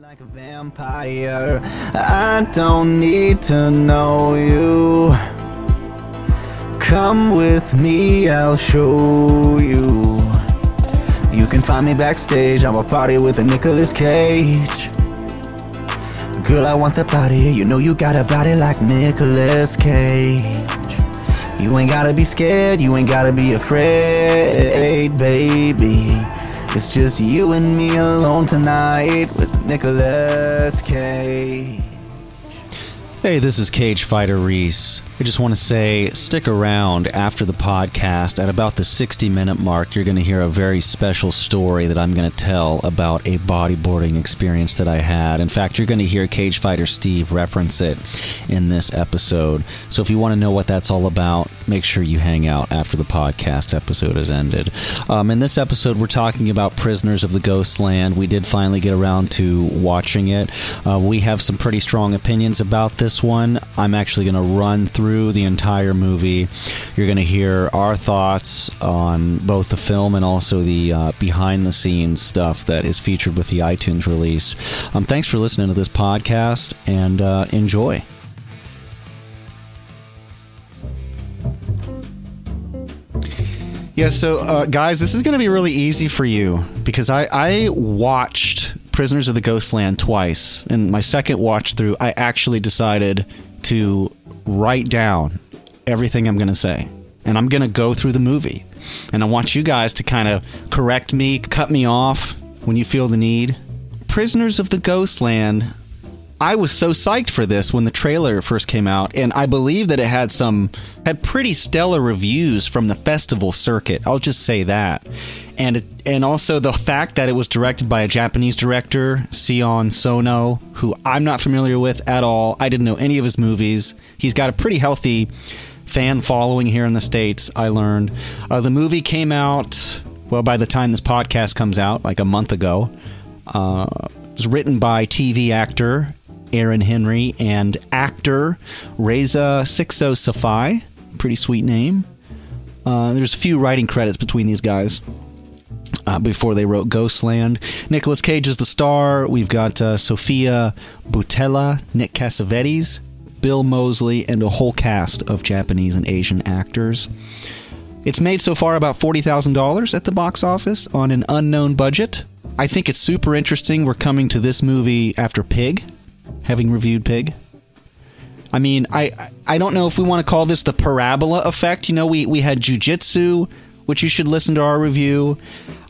Like a vampire, I don't need to know you. Come with me, I'll show you. You can find me backstage, I'm a party with a Nicolas Cage. Girl, I want the body, you know you got a body like Nicolas Cage. You ain't gotta be scared, you ain't gotta be afraid, baby. It's just you and me alone tonight with Nicolas Cage. Hey, this is Cage Fighter Reese. I just want to say stick around after the podcast. At about the 60 minute mark, you're going to hear a very special story that I'm going to tell about a bodyboarding experience that I had. In fact, you're going to hear Cage Fighter Steve reference it in this episode. So if you want to know what that's all about, make sure you hang out after the podcast episode has ended. Um, in this episode, we're talking about Prisoners of the Ghostland. We did finally get around to watching it. Uh, we have some pretty strong opinions about this one. I'm actually going to run through the entire movie. You're going to hear our thoughts on both the film and also the uh, behind the scenes stuff that is featured with the iTunes release. Um, thanks for listening to this podcast and uh, enjoy. Yeah, so uh, guys, this is going to be really easy for you because I, I watched Prisoners of the Ghostland twice, and my second watch through, I actually decided to write down everything I'm going to say, and I'm going to go through the movie, and I want you guys to kind of correct me, cut me off when you feel the need. Prisoners of the Ghostland I was so psyched for this when the trailer first came out, and I believe that it had some had pretty stellar reviews from the festival circuit. I'll just say that, and it, and also the fact that it was directed by a Japanese director, Sion Sono, who I'm not familiar with at all. I didn't know any of his movies. He's got a pretty healthy fan following here in the states. I learned uh, the movie came out well by the time this podcast comes out, like a month ago. Uh, it was written by TV actor Aaron Hendry and actor Reza Sixo Safai. Pretty sweet name. Uh, there's a few writing credits between these guys. Uh, before they wrote Ghostland. Nicolas Cage is the star. We've got uh, Sofia Boutella, Nick Cassavetes, Bill Moseley, and a whole cast of Japanese and Asian actors. It's made so far about $40,000 at the box office on an unknown budget. I think it's super interesting. We're coming to this movie after Pig, having reviewed Pig. I mean, I I don't know if we want to call this the parabola effect. You know, we we had jujitsu, which you should listen to our review.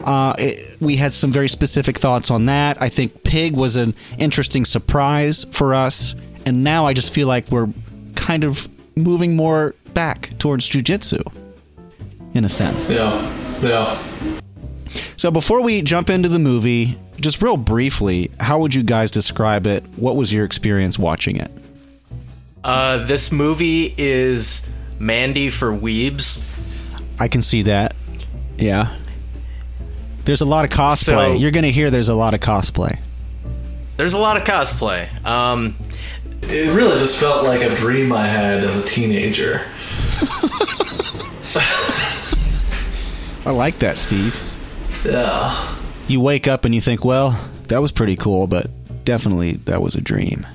Uh, it, we had some very specific thoughts on that. I think Pig was an interesting surprise for us, and now I just feel like we're kind of moving more back towards jujitsu, in a sense. Yeah, yeah. So before we jump into the movie, just real briefly, how would you guys describe it? What was your experience watching it? Uh, this movie is Mandy for weebs. I can see that. Yeah. There's a lot of cosplay. So- You're going to hear there's a lot of cosplay. There's a lot of cosplay. Um, It really just felt like a dream I had as a teenager. I like that, Steve. Yeah. You wake up and you think, well, that was pretty cool, but definitely that was a dream.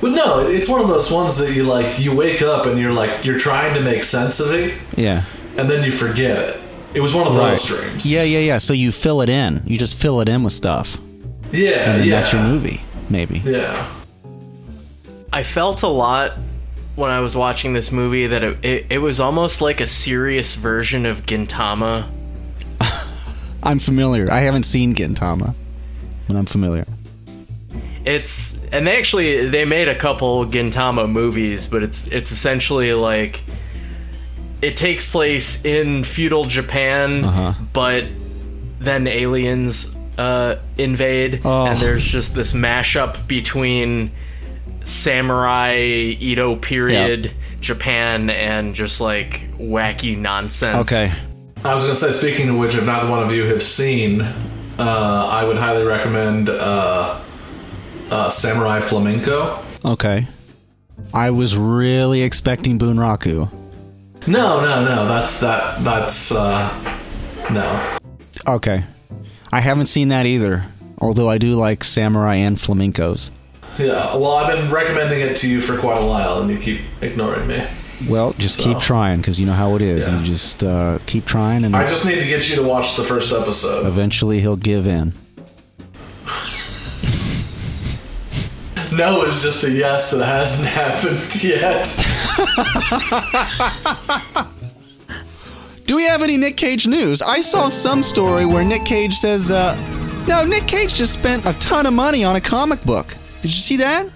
But no, it's one of those ones that you like. You wake up and you're like, you're trying to make sense of it, Yeah. and then you forget it. It was one of those dreams. Yeah, yeah, yeah. So you fill it in. You just fill it in with stuff. yeah, And then yeah. that's your movie, maybe. Yeah. I felt a lot when I was watching this movie that it, it, it was almost like a serious version of Gintama. I'm familiar. I haven't seen Gintama, but I'm familiar. It's and they actually they made a couple Gintama movies, but it's it's essentially like it takes place in feudal Japan, Uh-huh. but then aliens uh, invade, Oh. and there's just this mashup between samurai Edo period Japan and just like wacky nonsense. Okay. I was gonna say, speaking of which, if neither one of you have seen, uh, I would highly recommend uh, uh, Samurai Flamenco. Okay. I was really expecting Bunraku. No, no, no. That's that. That's uh, no. Okay. I haven't seen that either. Although I do like samurai and flamencos. Yeah, well, I've been recommending it to you for quite a while, and you keep ignoring me. Well, just So- keep trying because you know how it is. Yeah. You just uh, keep trying, and I just need to get you to watch the first episode. eventually he'll give in. No is just a yes that hasn't happened yet. Do we have any Nick Cage news? I saw some story where Nick Cage says, uh, no, Nick Cage just spent a ton of money on a comic book. Did you see that?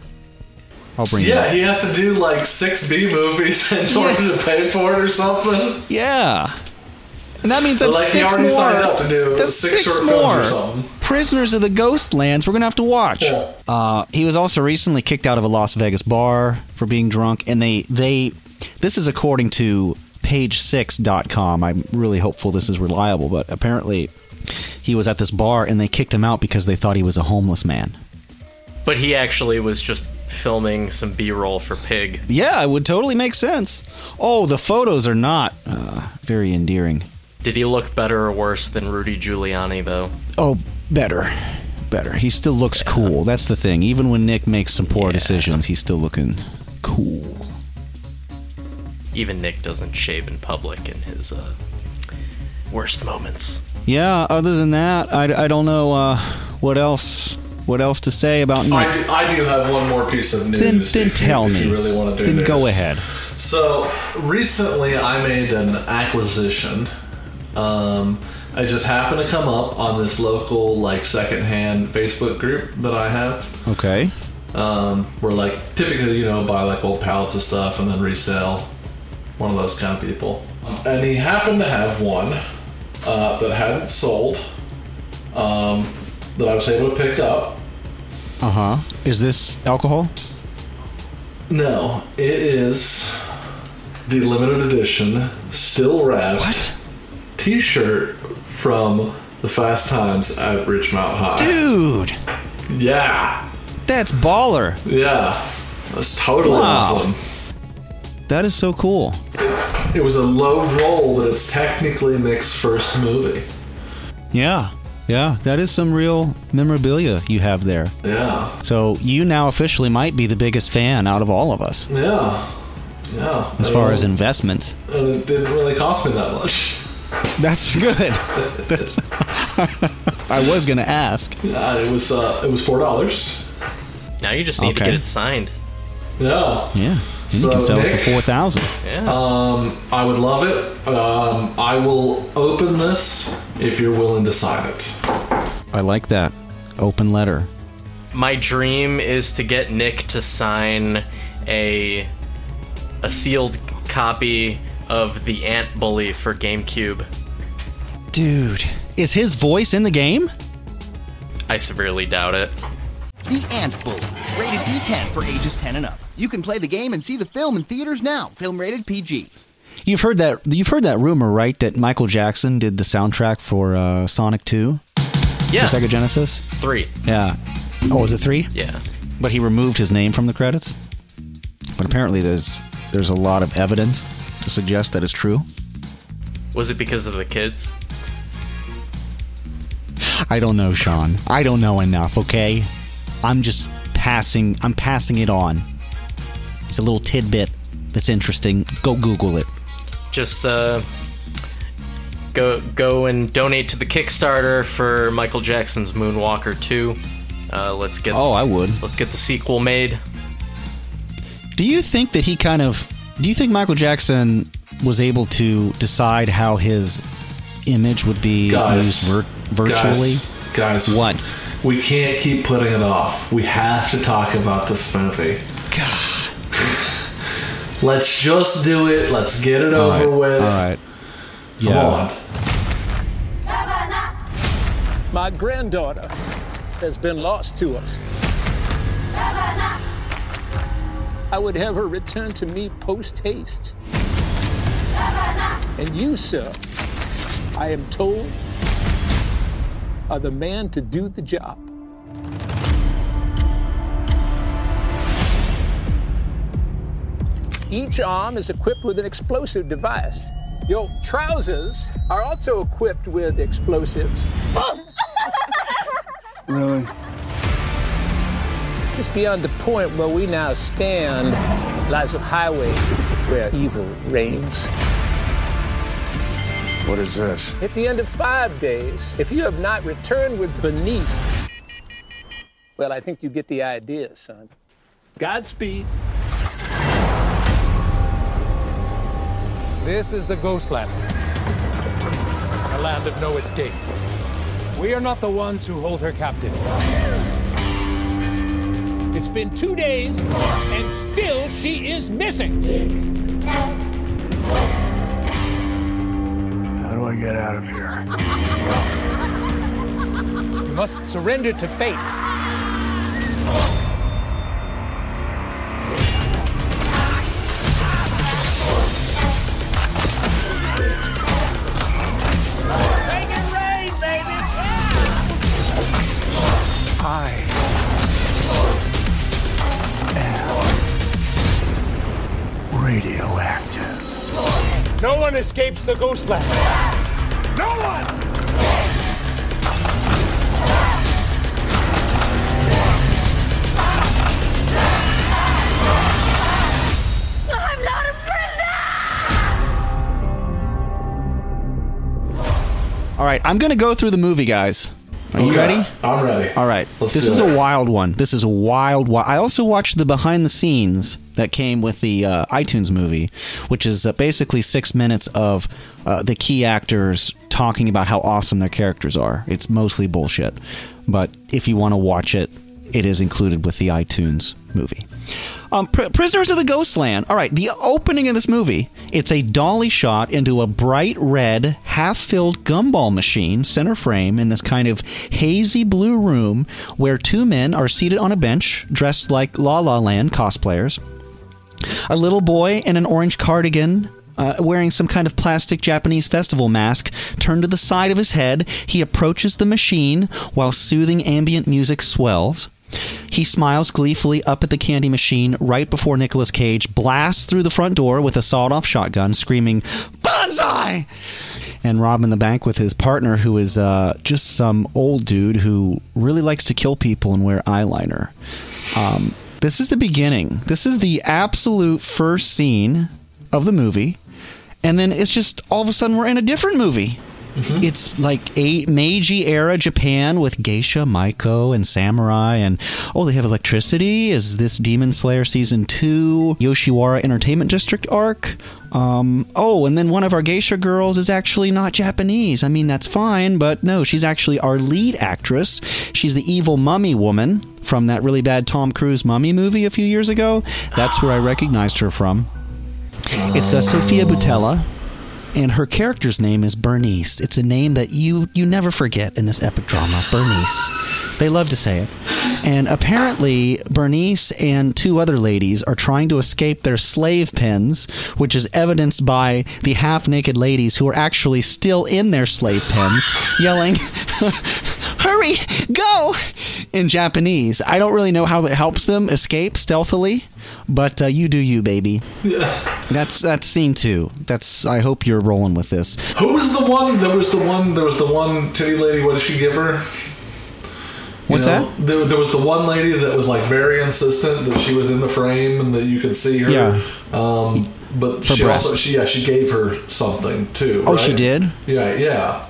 I'll bring Yeah, he has to do like six B movies in order to pay for it or something. Yeah. And that means that's like, he six already more. signed up to do that's six six, short films or more. something. Prisoners of the Ghostlands. We're gonna have to watch. Yeah. Uh, he was also recently kicked out of a Las Vegas bar for being drunk, and they they. This is according to Page6.com. I'm really hopeful this is reliable, but apparently he was at this bar and they kicked him out because they thought he was a homeless man. But he actually was just filming some B-roll for Pig. Yeah, it would totally make sense. Oh, the photos are not uh, very endearing. Did he look better or worse than Rudy Giuliani, though? Oh, better. Better. He still looks cool. That's the thing. Even when Nick makes some poor Yeah. decisions, he's still looking cool. Even Nick doesn't shave in public in his uh, worst moments. Yeah, other than that, I, I don't know uh, what else what else to say about Nick. I do, I do have one more piece of news. then then if you- tell if me. You really want to do then news. go ahead. So recently, I made an acquisition. Um, I just happened to come up on this local like secondhand Facebook group that I have. Okay. Um, where like typically you know buy like old pallets of stuff and then resell. One of those kind of people. And he happened to have one uh, that hadn't sold. Um, that I was able to pick up. Uh huh. Is this alcohol? No, it is the limited edition, still wrapped What? T-shirt from the Fast Times at Ridgemont High. Dude, Yeah, that's baller. yeah, that's totally Wow. awesome. That is so cool. It was a low roll, but it's technically Nick's first movie. Yeah. Yeah, that is some real memorabilia you have there. Yeah, So you now officially might be the biggest fan out of all of us yeah, yeah. as far as investments. and it didn't really cost me that much. That's good. That's I was going to ask. Yeah, it was uh, it was four dollars. Now you just need to get it signed. Yeah. Yeah. And you So, can sell it Nick- for 4000 Yeah. Um, I would love it. Um, I will open this if you're willing to sign it. I like that. Open letter. My dream is to get Nick to sign a a sealed copy of the Ant Bully for GameCube. Dude, is his voice in the game? I severely doubt it. The Ant Bully, rated E10 for ages 10 and up. You can play the game and see the film in theaters now. Film rated PG. You've heard that you've heard that rumor, right? That Michael Jackson did the soundtrack for uh, Sonic 2 Yeah, for Sega Genesis. three. Yeah. Oh, was it 3? Yeah. But he removed his name from the credits. But apparently there's there's a lot of evidence to suggest that it's true. Was it because of the kids? I don't know, Sean. I don't know enough, okay? I'm just passing I'm passing it on. It's a little tidbit that's interesting. Go Google it. Just uh, go go and donate to the Kickstarter for Michael Jackson's Moonwalker 2. Uh, let's get Oh, I would. let's get the sequel made. Do you think that he kind of do you think Michael Jackson was able to decide how his image would be Guys, used vir- virtually? guys, guys, What? We can't keep putting it off. We have to talk about this movie. God. Let's just do it. Let's get it All over right, with. All right. Come Yeah. on. My granddaughter has been lost to us. I would have her return to me post haste. And you, sir, I am told, are the man to do the job. Each arm is equipped with an explosive device. Your trousers are also equipped with explosives. Really? Just beyond the point where we now stand lies a highway where evil reigns. What is this? At the end of five days, if you have not returned with Bernice, well, I think you get the idea, son. Godspeed. This is the Ghostland, a land of no escape. We are not the ones who hold her captive. It's been two days, and still she is missing. How do I get out of here? You must surrender to fate. I am radioactive. No one escapes the Ghostland. No one! I'm not a prisoner! All right, I'm going to go through the movie, guys. Are you ready? I'm ready. All right. Let's this is it. a wild one. This is a wild one. I also watched the behind the scenes that came with the uh, iTunes movie, which is uh, basically six minutes of uh, the key actors talking about how awesome their characters are. It's mostly bullshit. But if you want to watch it, it is included with the iTunes movie. Um, Pr- Prisoners of the Ghostland. All right, the opening of this movie, it's a dolly shot into a bright red, half-filled gumball machine, center frame, in this kind of hazy blue room where two men are seated on a bench, dressed like La La Land cosplayers. A little boy in an orange cardigan. Uh, wearing some kind of plastic Japanese festival mask, turned to the side of his head, he approaches the machine while soothing ambient music swells. He smiles gleefully up at the candy machine right before Nicolas Cage blasts through the front door with a sawed off shotgun, screaming, Bonsai! And robbing the bank with his partner, who is uh, just some old dude who really likes to kill people and wear eyeliner. Um, this is the beginning. This is the absolute first scene of the movie. And then it's just all of a sudden we're in a different movie. It's like a Meiji era Japan with geisha, maiko, and samurai, and oh, they have electricity. Is this Demon Slayer season two Yoshiwara Entertainment District arc? Um, oh, and then one of our geisha girls is actually not Japanese. I mean, that's fine, but no, she's actually our lead actress. She's the evil mummy woman from that really bad Tom Cruise mummy movie a few years ago. That's where I recognized her from. It's uh, Sofia Boutella, and her character's name is Bernice. It's a name that you you never forget in this epic drama, Bernice. They love to say it. And apparently, Bernice and two other ladies are trying to escape their slave pens, which is evidenced by the half naked ladies who are actually still in their slave pens, yelling, Hurry, go! in Japanese. I don't really know how that helps them escape stealthily, but uh, you do you, baby. That's that's scene two. That's. I hope you're rolling with this. Who was the one? There was the one. There was the one titty lady. What did she give her? You What's know, that? There, there was the one lady that was like very insistent that she was in the frame and that you could see her. Yeah. Um, but Her she also she yeah she gave her something too. Oh, she did. Yeah, yeah.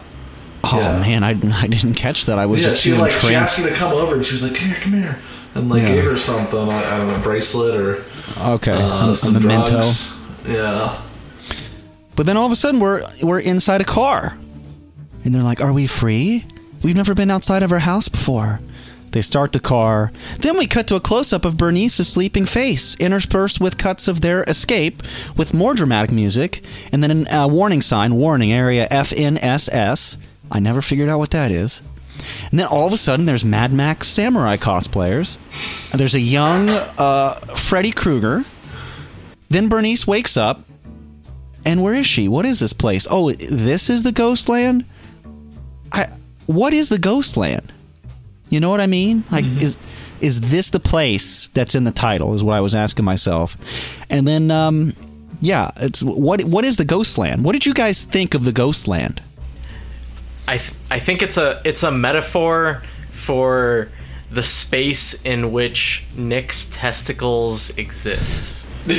Oh Yeah. man, I, I didn't catch that. I was yeah, just she too like she asked me to come over and she was like, "Come here, come here," and like Yeah. gave her something. I, I don't know, bracelet or Okay, uh, a- a some memento. drugs. Yeah. But then all of a sudden we're we're inside a car. And they're like, "Are we free? We've never been outside of our house before." They start the car. Then we cut to a close up of Bernice's sleeping face, interspersed with cuts of their escape, with more dramatic music, and then a warning sign warning area FNSS. I never figured out what that is. And then all of a sudden, there's Mad Max samurai cosplayers. And there's a young uh, Freddy Krueger. Then Bernice wakes up, and where is she? What is this place? Oh, this is the Ghostland. I. What is the Ghostland? You know what I mean? Like, is is this the place that's in the title? Is what I was asking myself. And then, um, yeah, it's what what is the Ghostland? What did you guys think of the Ghostland? I th- I think it's a it's a metaphor for the space in which Nick's testicles exist.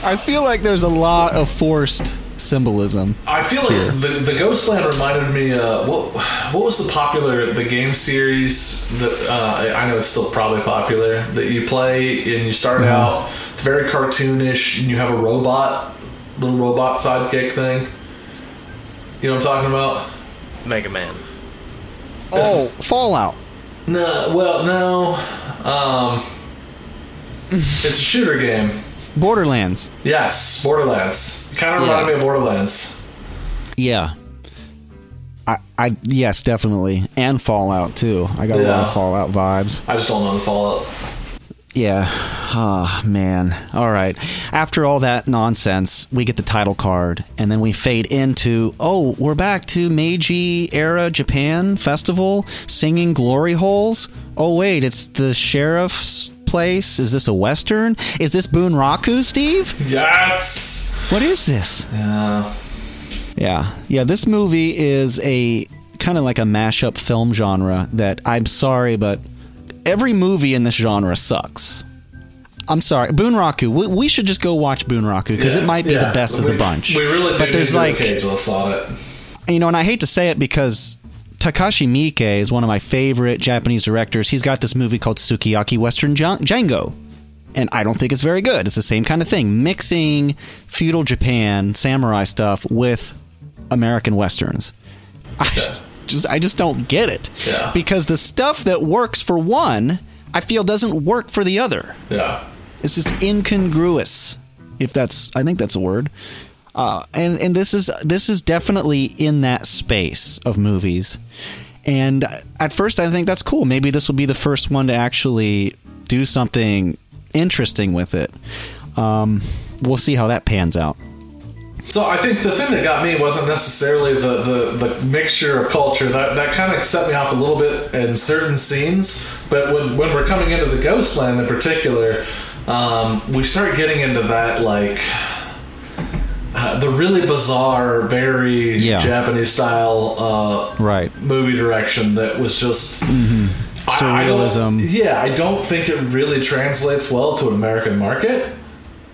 I feel like there's a lot of forced symbolism. I feel like the the Ghostland reminded me. Uh, what what was the popular the game series that uh, I know it's still probably popular that you play and you start Mm-hmm. out. It's very cartoonish and you have a robot, little robot sidekick thing. You know what I'm talking about? Mega Man. Oh, Fallout. No, well, no. Um, it's a shooter game. Borderlands. Yes, Borderlands. Kind of reminded Yeah. me of Borderlands. Yeah. I, I yes, definitely, and Fallout too. I got a lot of Fallout vibes. I just don't know the Fallout. Yeah. Ah, man. All right. After all that nonsense, we get the title card, and then we fade into oh, we're back to Meiji era Japan festival, singing glory holes. Oh wait, it's the sheriff's place. Is this a western? Is this Bunraku, Steve? Yes. What is this? Yeah. Yeah. Yeah, this movie is a kind of like a mashup film genre that I'm sorry, but every movie in this genre sucks. I'm sorry. Bunraku. We, we should just go watch Bunraku because it might be yeah. the best of We- the bunch. We really but there's like, to do a Cageless on it. you know, and I hate to say it because Takashi Miike is one of my favorite Japanese directors. He's got this movie called Sukiyaki Western Django. And I don't think it's very good. It's the same kind of thing, mixing feudal Japan samurai stuff with American westerns. I just I just don't get it. Yeah. Because the stuff that works for one, I feel doesn't work for the other. Yeah. It's just incongruous. If that's, I think that's a word. Uh, and and this is this is definitely in that space of movies. And at first, I think that's cool. Maybe this will be the first one to actually do something interesting with it. Um, we'll see how that pans out. So I think the thing that got me wasn't necessarily the, the, the mixture of culture. That that kind of set me off a little bit in certain scenes. But when, when we're coming into the Ghostland in particular, um, we start getting into that like uh, the really bizarre, very Yeah. Japanese style uh, Right. movie direction that was just. I- I don't- Surrealism. yeah, I don't think it really translates well to an American market.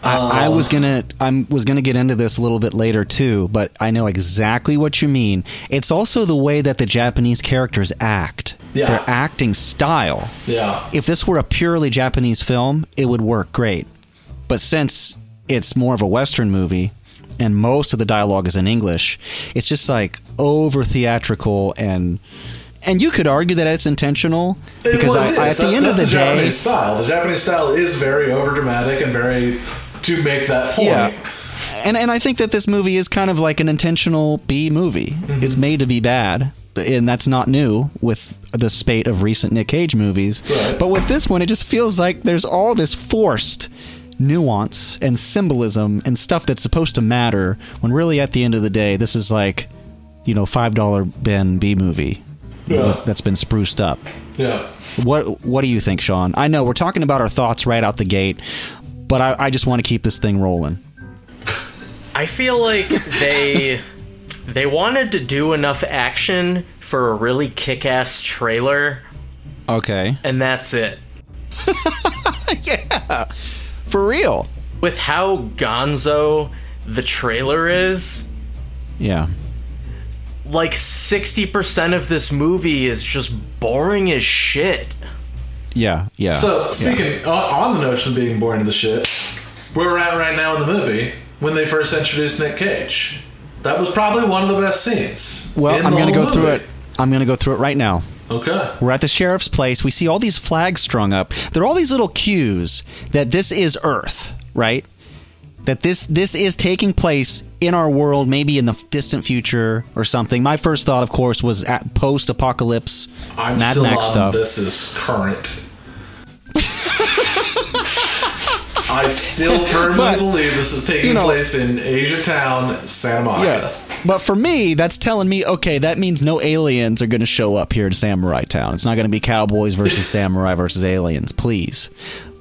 I, I was Um, gonna I was gonna get into this a little bit later too, but I know exactly what you mean. It's also the way that the Japanese characters act. Yeah. Their acting style. Yeah. If this were a purely Japanese film, it would work great. But since it's more of a Western movie and most of the dialogue is in English, it's just like over theatrical and and you could argue that it's intentional because Well, it I, is. at the That's- end of the, day, Japanese style. The Japanese style is very overdramatic and very to make that point. Yeah. And and I think that this movie is kind of like an intentional B movie. Mm-hmm. It's made to be bad, and that's not new with the spate of recent Nick Cage movies. Right. But with this one, it just feels like there's all this forced nuance and symbolism and stuff that's supposed to matter when really at the end of the day, this is like, you know, five dollar Ben B movie Yeah. that's been spruced up. Yeah. What What do you think, Sean? I know we're talking about our thoughts right out the gate, but I, I just want to keep this thing rolling. I feel like they they wanted to do enough action for a really kick-ass trailer, Okay. and that's it. yeah. For real. With how gonzo the trailer is, Yeah. like 60% of this movie is just boring as shit. Yeah. Yeah. So speaking on, on the notion of being born to the shit, where we're at right now in the movie when they first introduced Nick Cage, that was probably one of the best scenes. well, I'm going to go through it. I'm going to go through it right now. Okay. We're at the sheriff's place. We see all these flags strung up. There are all these little cues that this is Earth, right? That this this is taking place in our world, maybe in the distant future or something. My first thought, of course, was at post-apocalypse I'm Mad still Max on stuff. this is current. I still firmly But, believe this is taking you know- place in Asia Town, Santa Monica. Yeah. But for me, that's telling me, okay, that means no aliens are going to show up here in Samurai Town. It's not going to be cowboys versus samurai versus aliens, please.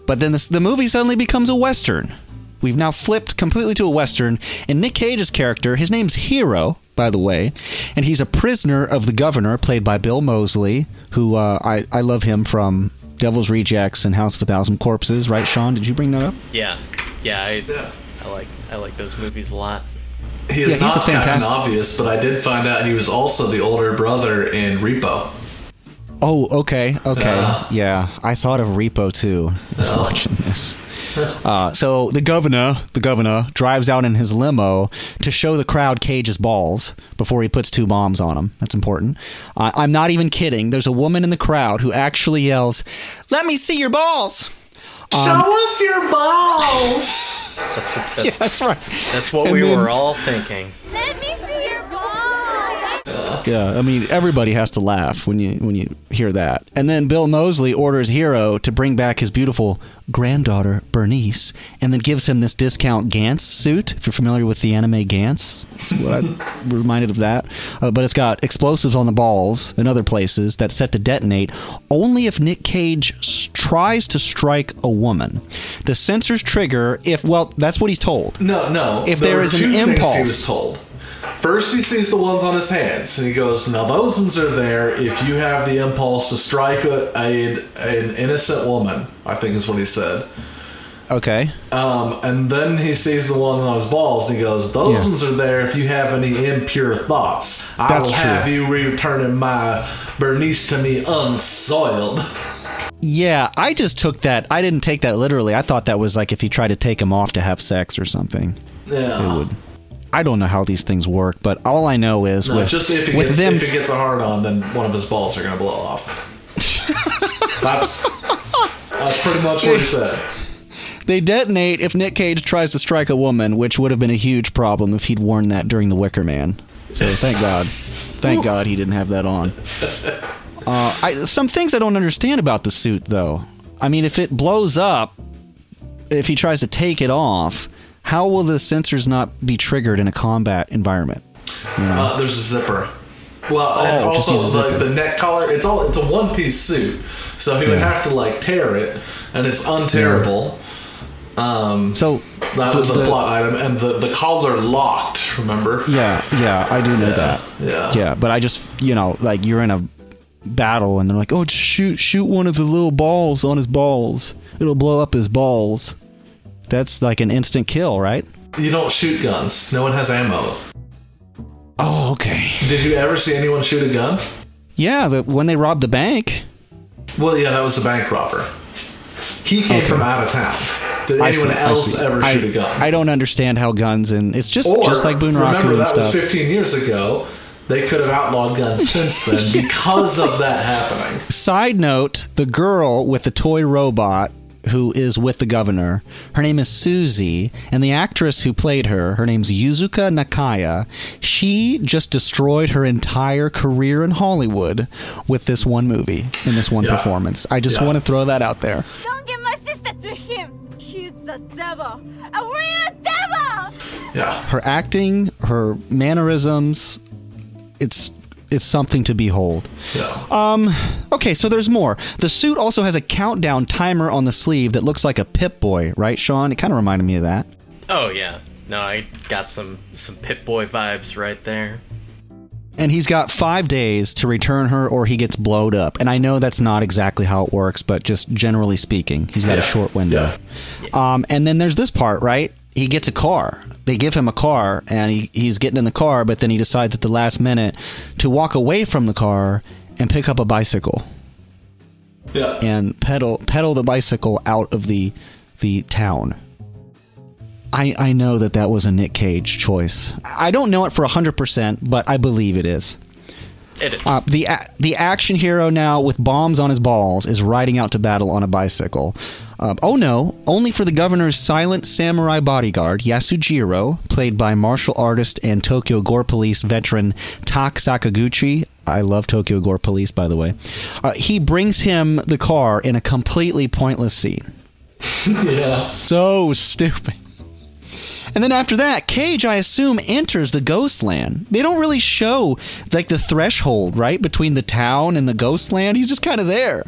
But then this, the movie suddenly becomes a western. We've now flipped completely to a western, and Nick Cage's character, his name's Hero, by the way, and he's a prisoner of the governor, played by Bill Moseley, who uh, I I love him from Devil's Rejects and House of a Thousand Corpses. Right, Sean? Did you bring that up? Yeah, yeah, I, I like I like those movies a lot. He is Yeah, he's not a Captain fantastic- Obvious, but I did find out he was also the older brother in Repo. Oh, okay, okay, Yeah. yeah. I thought of Repo too. Watching this. Uh, so the governor, the governor, drives out in his limo to show the crowd Cage's balls before he puts two bombs on him. That's important. Uh, I'm not even kidding. There's a woman in the crowd who actually yells, "Let me see your balls!" Show us your balls. That's what that's, Yeah, that's right. that's what And we then- were all thinking. Let me see your balls. Yeah, I mean everybody has to laugh when you when you hear that. And then Bill Moseley orders Hero to bring back his beautiful granddaughter Bernice, and then gives him this discount Gantz suit. If you're familiar with the anime Gantz, that's what I'm reminded of that. Uh, but it's got explosives on the balls and other places that's set to detonate only if Nick Cage s- tries to strike a woman. The sensors trigger if well, that's what he's told. No, no. If there there an impulse. he was told. First, he sees the ones on his hands, and he goes, "Now those ones are there if you have the impulse to strike a, a an innocent woman." I think is what he said. Okay. Um, and then he sees the one on his balls, and he goes, "Those Yeah. ones are there if you have any impure thoughts. I That's will true. have you returning my Bernice to me unsoiled." Yeah, I just took that. I didn't take that literally. I thought that was like if he tried to take him off to have sex or something. Yeah. It would. I don't know how these things work, but all I know is No, with, just if with gets them. if it gets a hard on, then one of his balls are gonna blow off. that's that's pretty much what he said. they detonate if Nick Cage tries to strike a woman, which would have been a huge problem if he'd worn that during The Wicker Man. So thank God, thank God he didn't have that on. Uh, I, some things I don't understand about the suit, though. I mean, if it blows up, if he tries to take it off, how will the sensors not be triggered in a combat environment? Uh, there's a zipper. Well, and Oh, just also like the neck collar. It's all it's a one piece suit, so he would have to like tear it, and it's unterrible. Um, So that was the, plot item, and the the collar locked. Remember? Yeah, yeah, I do know that. yeah. Yeah, but I just, you know, like you're in a battle and they're like, "Oh, just shoot shoot one of the little balls on his balls. It'll blow up his balls." That's like an instant kill, right? You don't shoot guns. No one has ammo. Oh, okay. Did you ever see anyone shoot a gun? Yeah, the, when they robbed the bank. Well, yeah, that was the bank robber. He came Okay. from out of town. Did I anyone see, else ever I, shoot a gun? I don't understand how guns and it's just Or, just like Bunraku remember and that stuff. was 15 years ago. They could have outlawed guns since then because of that happening. Side note: the girl with the toy robot who is with the governor, her name is Susie, and the actress who played her, her name's Yuzuka Nakaya. She just destroyed her entire career in Hollywood with this one movie in this one Yeah. performance. I just Yeah. want to throw that out there. Don't give my sister to him. She's a devil. A real devil. Yeah. Her acting, her mannerisms, it's it's something to behold. Yeah. Okay, so there's more. The suit also has a countdown timer on the sleeve that looks like a Pip Boy, right, Sean? It kind of reminded me of that. Oh yeah, no, I got some some Pip Boy vibes right there. And he's got five days to return her or he gets blowed up. And I know that's not exactly how it works, but just generally speaking, he's got a short window. Um, and then there's this part, right? He gets a car. They give him a car, and he, he's getting in the car, but then he decides at the last minute to walk away from the car and pick up a bicycle Yeah. and pedal pedal the bicycle out of the the town. I I know that that was a Nick Cage choice. I don't know it for 100%, but I believe it is. It is. Uh, the a- the action hero now with bombs on his balls is riding out to battle on a bicycle. Um, oh no! Only for the governor's silent samurai bodyguard Yasujiro, played by martial artist and Tokyo Gore Police veteran Tak Sakaguchi. I love Tokyo Gore Police, by the way. Uh, he brings him the car in a completely pointless scene. Yeah. So stupid. And then after that, Cage, I assume, enters the ghost land. They don't really show like the threshold, right, between the town and the ghost land. He's just kind of there.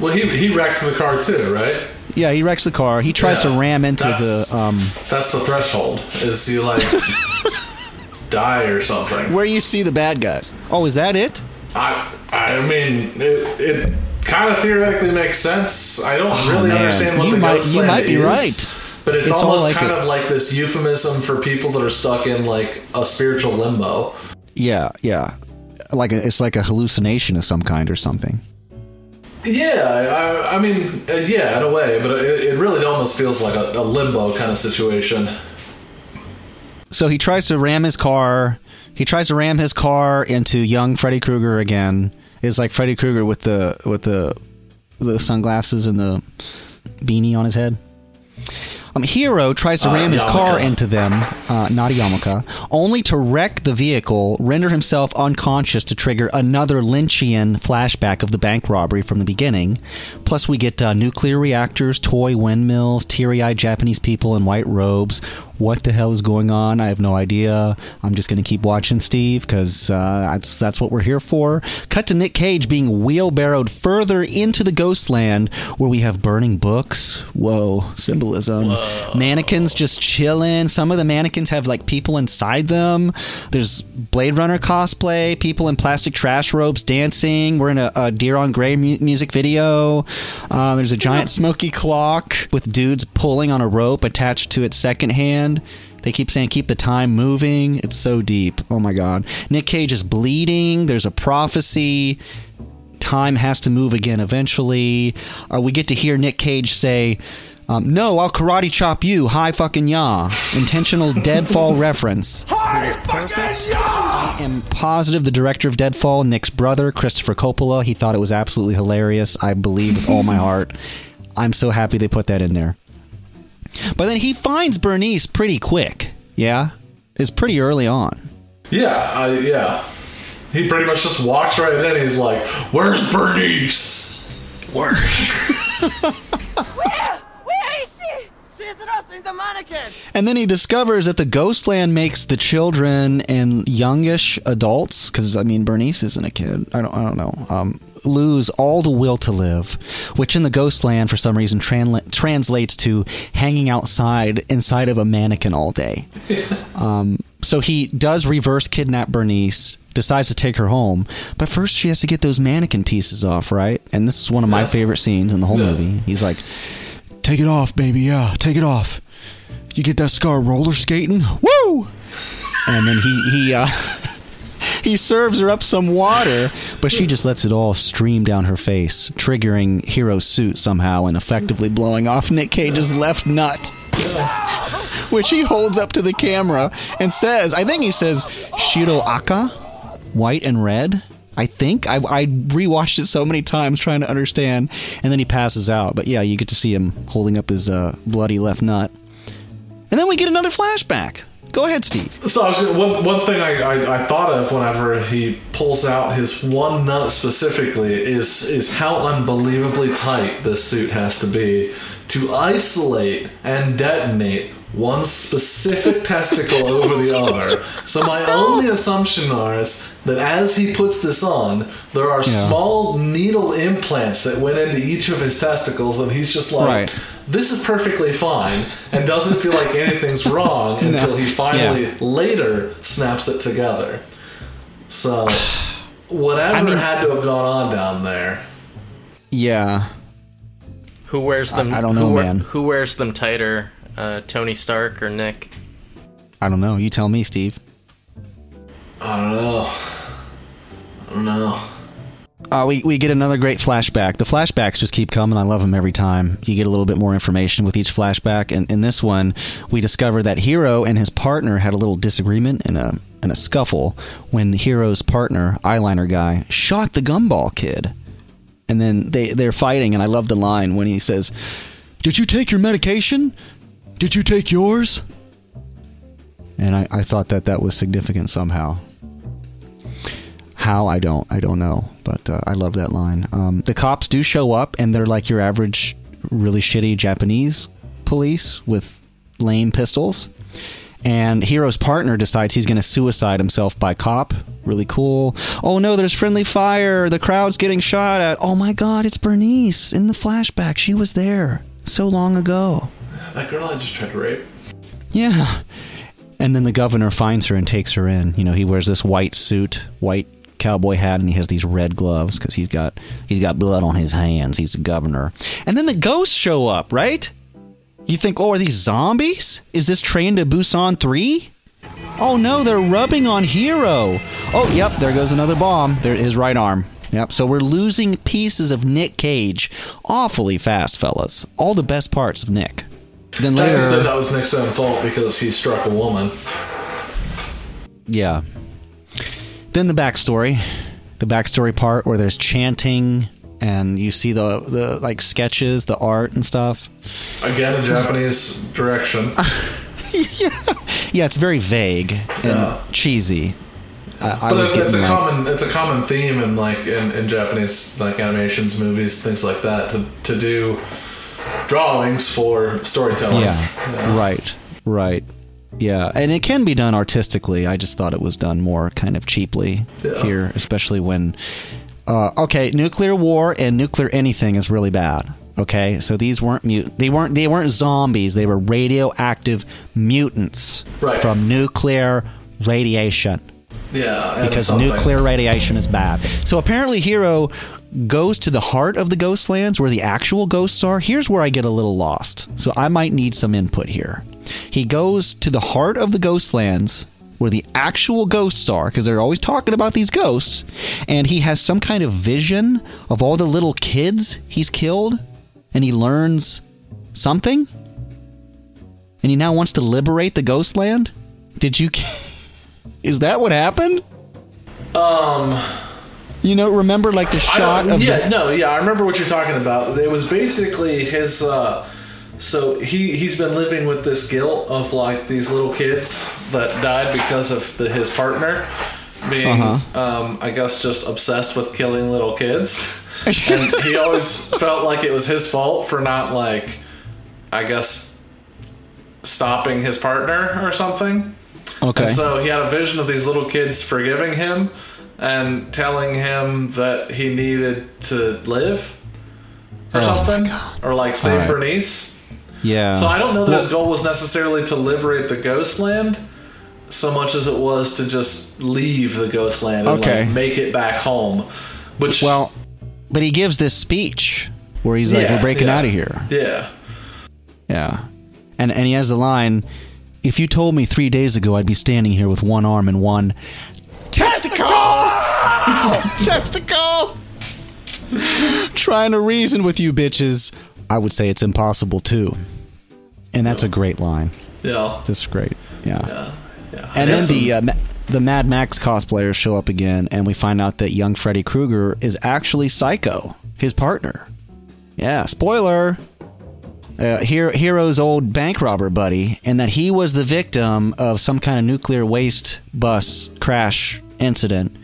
Well, he, he wrecked the car too, right? Yeah, he wrecks the car. He tries Yeah, to ram into the um, That's the threshold. Is you like die or something? where you see the bad guys. Oh, is that it? I I mean it. it Kind of theoretically makes sense. I don't Oh, really man. understand what You the might- ghost you land might be is, right. But it's, It's almost like kind of like this euphemism for people that are stuck in like a spiritual limbo. Yeah, yeah. Like a, it's like a hallucination of some kind or something. Yeah, I, I mean, uh, yeah, in a way, but it, it really almost feels like a, a limbo kind of situation. So he tries to ram his car. He tries to ram his car into young Freddy Krueger again. It's like Freddy Krueger with the with the the sunglasses and the beanie on his head. Um, Hero tries to Uh, ram his car into them, uh, not a Yamaka, only to wreck the vehicle, render himself unconscious to trigger another Lynchian flashback of the bank robbery from the beginning. Plus, we get uh, nuclear reactors, toy windmills, teary eyed Japanese people in white robes. What the hell is going on? I have no idea. I'm just going to keep watching Steve because uh, that's, that's what we're here for. Cut to Nick Cage being wheelbarrowed further into the ghost land where we have burning books. Whoa, symbolism. Mannequins just chilling. Some of the mannequins have like people inside them. There's Blade Runner cosplay, people in plastic trash robes dancing. We're in a, a Deer on Grey mu- music video. Uh, there's a giant smoky clock with dudes pulling on a rope attached to its second hand. They keep saying, keep the time moving. It's so deep. Oh my God. Nick Cage is bleeding. There's a prophecy. Time has to move again eventually. Uh, we get to hear Nick Cage say, um, No, I'll karate chop you. Hi fucking ya. Intentional Deadfall reference. Is perfect. I am positive the director of Deadfall, Nick's brother, Christopher Coppola, he thought it was absolutely hilarious. I believe with all my heart. I'm so happy they put that in there. But then he finds Bernice pretty quick. Yeah? It's pretty early on. Yeah, I, yeah. He pretty much just walks right in. He's like, "Where's Bernice?" Where? Where is she? She's lost in the mannequin. And then he discovers that the Ghostland makes the children and youngish adults, because I mean Bernice isn't a kid. I don't, I don't know. Um, lose all the will to live, which in the Ghostland for some reason tranla- translates to hanging outside inside of a mannequin all day. Um, so he does reverse kidnap Bernice, decides to take her home, but first she has to get those mannequin pieces off, right? And this is one of my favorite scenes in the whole Yeah. movie. He's like, "Take it off, baby. Yeah, take it off. You get that scar roller skating? Woo!" And then he he uh, he serves her up some water, but she just lets it all stream down her face, triggering Hero's suit somehow and effectively blowing off Nick Cage's left nut. Which he holds up to the camera and says, I think he says Shiro Aka, white and red. I think I, I rewatched it so many times trying to understand, and then he passes out. But yeah, you get to see him holding up his uh, bloody left nut, and then we get another flashback. Go ahead, Steve. So I was one one thing I, I, I thought of whenever he pulls out his one nut specifically is is how unbelievably tight this suit has to be to isolate and detonate one specific testicle over the other. So my only assumption is that as he puts this on, there are small needle implants that went into each of his testicles, and he's just like. Right. This is perfectly fine and doesn't feel like anything's wrong until he finally Yeah. later snaps it together. So, whatever I mean- had to have gone on down there. Yeah, Who wears them? I- I don't know, who, man. Who wears them tighter, uh, Tony Stark or Nick? I don't know. You tell me, Steve. I don't know. I don't know. Uh, we, we get another great flashback. The flashbacks just keep coming. I love them every time. You get a little bit more information with each flashback. And in this one, we discover that Hero and his partner had a little disagreement and a and a scuffle when Hero's partner, eyeliner guy, shot the gumball kid. And then they they're fighting, and I love the line when he says, "Did you take your medication? Did you take yours?" And I, I thought that that was significant somehow. How I don't I don't know, but uh, I love that line. Um, the cops do show up, and they're like your average, really shitty Japanese police with lame pistols. And Hero's partner decides he's going to suicide himself by cop. Really cool. Oh no, there's friendly fire. The crowd's getting shot at. Oh my god, it's Bernice in the flashback. She was there. So long ago. That girl I just tried to rape. Yeah. And then the governor finds her and takes her in. You know, he wears this white suit, white cowboy hat, and he has these red gloves because he's got he's got blood on his hands. He's the governor. And then the ghosts show up, right? You think, oh, are these zombies? Is this Train to Busan 3? Oh no, they're rubbing on Hero. Oh, yep, there goes another bomb. There his right arm. Yep, so we're losing pieces of Nick Cage awfully fast, fellas. All the best parts of Nick. Then later, that was Nick's own fault because he struck a woman. yeah. Then the backstory, the backstory part where there's chanting and you see the the like sketches, the art and stuff. Again, a Japanese direction. Yeah, yeah, it's very vague and Yeah. cheesy. I, I But it's, it's a like- common it's a common theme in like in, in Japanese like animations, movies, things like that to to do drawings for storytelling. Yeah. Right. Right. Yeah, and it can be done artistically. I just thought it was done more kind of cheaply Yeah. here, especially when. Uh, okay, nuclear war and nuclear anything is really bad. Okay, so these weren't mut- they weren't they weren't zombies. They were radioactive mutants Right. from nuclear radiation Yeah, because nuclear radiation is bad. So apparently, Hero goes to the heart of the Ghostlands where the actual ghosts are. Here's where I get a little lost. So I might need some input here. He goes to the heart of the Ghostlands where the actual ghosts are because they're always talking about these ghosts and he has some kind of vision of all the little kids he's killed and he learns something and he now wants to liberate the ghostland did you is that what happened Um, you know, remember like the shot of yeah, the no, yeah, I remember what you're talking about. It was basically his. Uh, so he he's been living with this guilt of like these little kids that died because of the, his partner being, Uh-huh. um, I guess, just obsessed with killing little kids, and he always felt like it was his fault for not like, I guess, stopping his partner or something. okay. And so he had a vision of these little kids forgiving him and telling him that he needed to live or Oh something. Or like save right. Bernice. yeah. So I don't know that his goal was necessarily to liberate the ghost land so much as it was to just leave the ghost land and Okay. like make it back home. Which well, but he gives this speech where he's like, Yeah, "We're breaking yeah. out of here." yeah. Yeah, and and he has the line, "If you told me three days ago I'd be standing here with one arm and one testicle, testicle, trying to reason with you bitches, I would say it's impossible too." And that's a great line. Yeah. That's great. Yeah. Yeah. yeah. And then the uh, Ma- the Mad Max cosplayers show up again, and we find out that young Freddy Krueger is actually Psycho, his partner. Yeah, spoiler. Uh, Hero, Hero's old bank robber buddy, and that he was the victim of some kind of nuclear waste bus crash incident.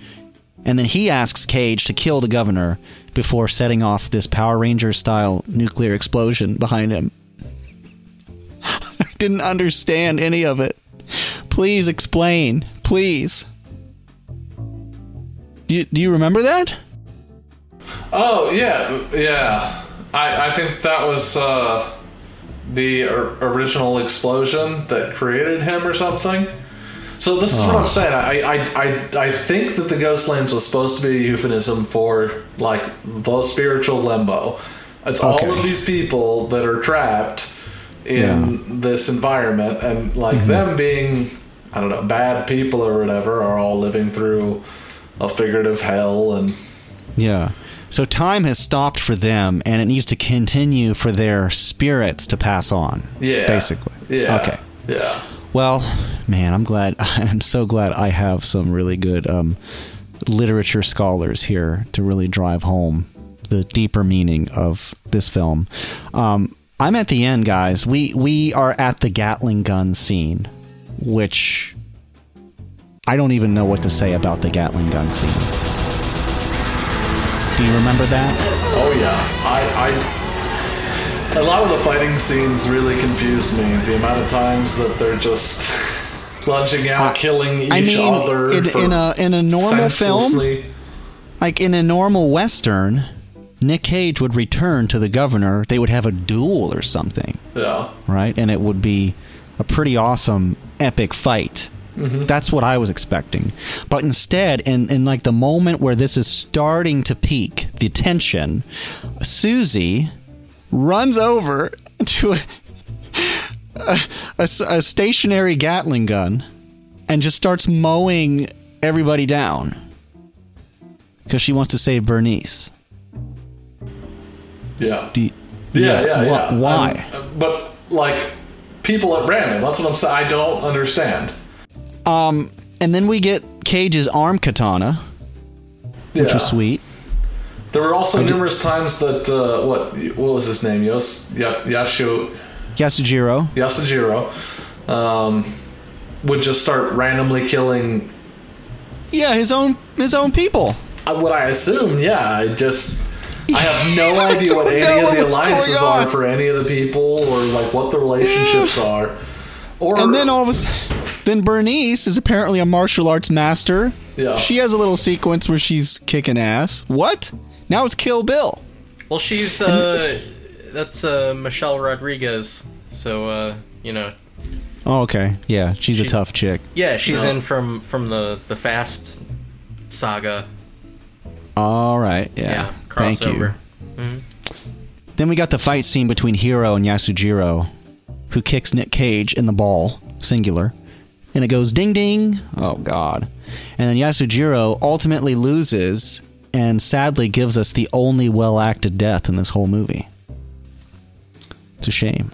And then he asks Cage to kill the governor before setting off this Power Ranger style nuclear explosion behind him. I didn't understand any of it. Please explain. Please. Do you, do you remember that? Oh yeah, yeah. I I think that was uh, the or- original explosion that created him or something. So this is what Oh. I'm saying. I, I I I think that the Ghostlands was supposed to be a euphemism for like the spiritual limbo. It's all of these people that are trapped in this environment, and like Mm-hmm. them being I don't know bad people or whatever are all living through a figurative hell and Yeah. So time has stopped for them, and it needs to continue for their spirits to pass on. yeah Basically. yeah Okay. yeah. Well, man, I'm glad. I'm so glad I have some really good um, literature scholars here to really drive home the deeper meaning of this film. Um, I'm at the end, guys. We we are at the Gatling gun scene, which I don't even know what to say about the Gatling gun scene. Do you remember that? Oh yeah, I, I, a lot of the fighting scenes really confused me. The amount of times that they're just lunging out, Uh, killing each I mean, other in, in a in a normal film, like in a normal western Nick Cage would return to the governor. They would have a duel or something, Yeah. right? And it would be a pretty awesome, epic fight. That's what I was expecting. But instead, in, in like the moment where this is starting to peak, the tension, Susie runs over to a stationary Gatling gun and just starts mowing everybody down because she wants to save Bernice. Yeah. Do you- Yeah, yeah, wh- yeah. Why? Um, but like people at random. That's what I'm saying. I don't understand. Um, and then we get Cage's arm katana, Yeah. which was sweet. There were also numerous times that uh, what what was his name? Yos Yashu Yasujiro. Yasujiro um, would just start randomly killing. Yeah, his own his own people. Uh, what I assume, yeah. I just I have no idea what any of the alliances are for any of the people, or like what the relationships are. Or And then all of a sudden, then Bernice is apparently a martial arts master. Yeah. She has a little sequence where she's kicking ass. What? Now it's Kill Bill. Well, she's uh, that's uh Michelle Rodriguez. So uh, you know, Oh, okay. Yeah, she's a tough chick. yeah, she's No. in from from the the Fast saga. All right. Yeah. Yeah, Thank you. crossover. Then we got the fight scene between Hero and Yasujiro, who kicks Nick Cage in the ball, singular, and it goes ding ding. Oh God! And then Yasujiro ultimately loses and sadly gives us the only well acted death in this whole movie. It's a shame.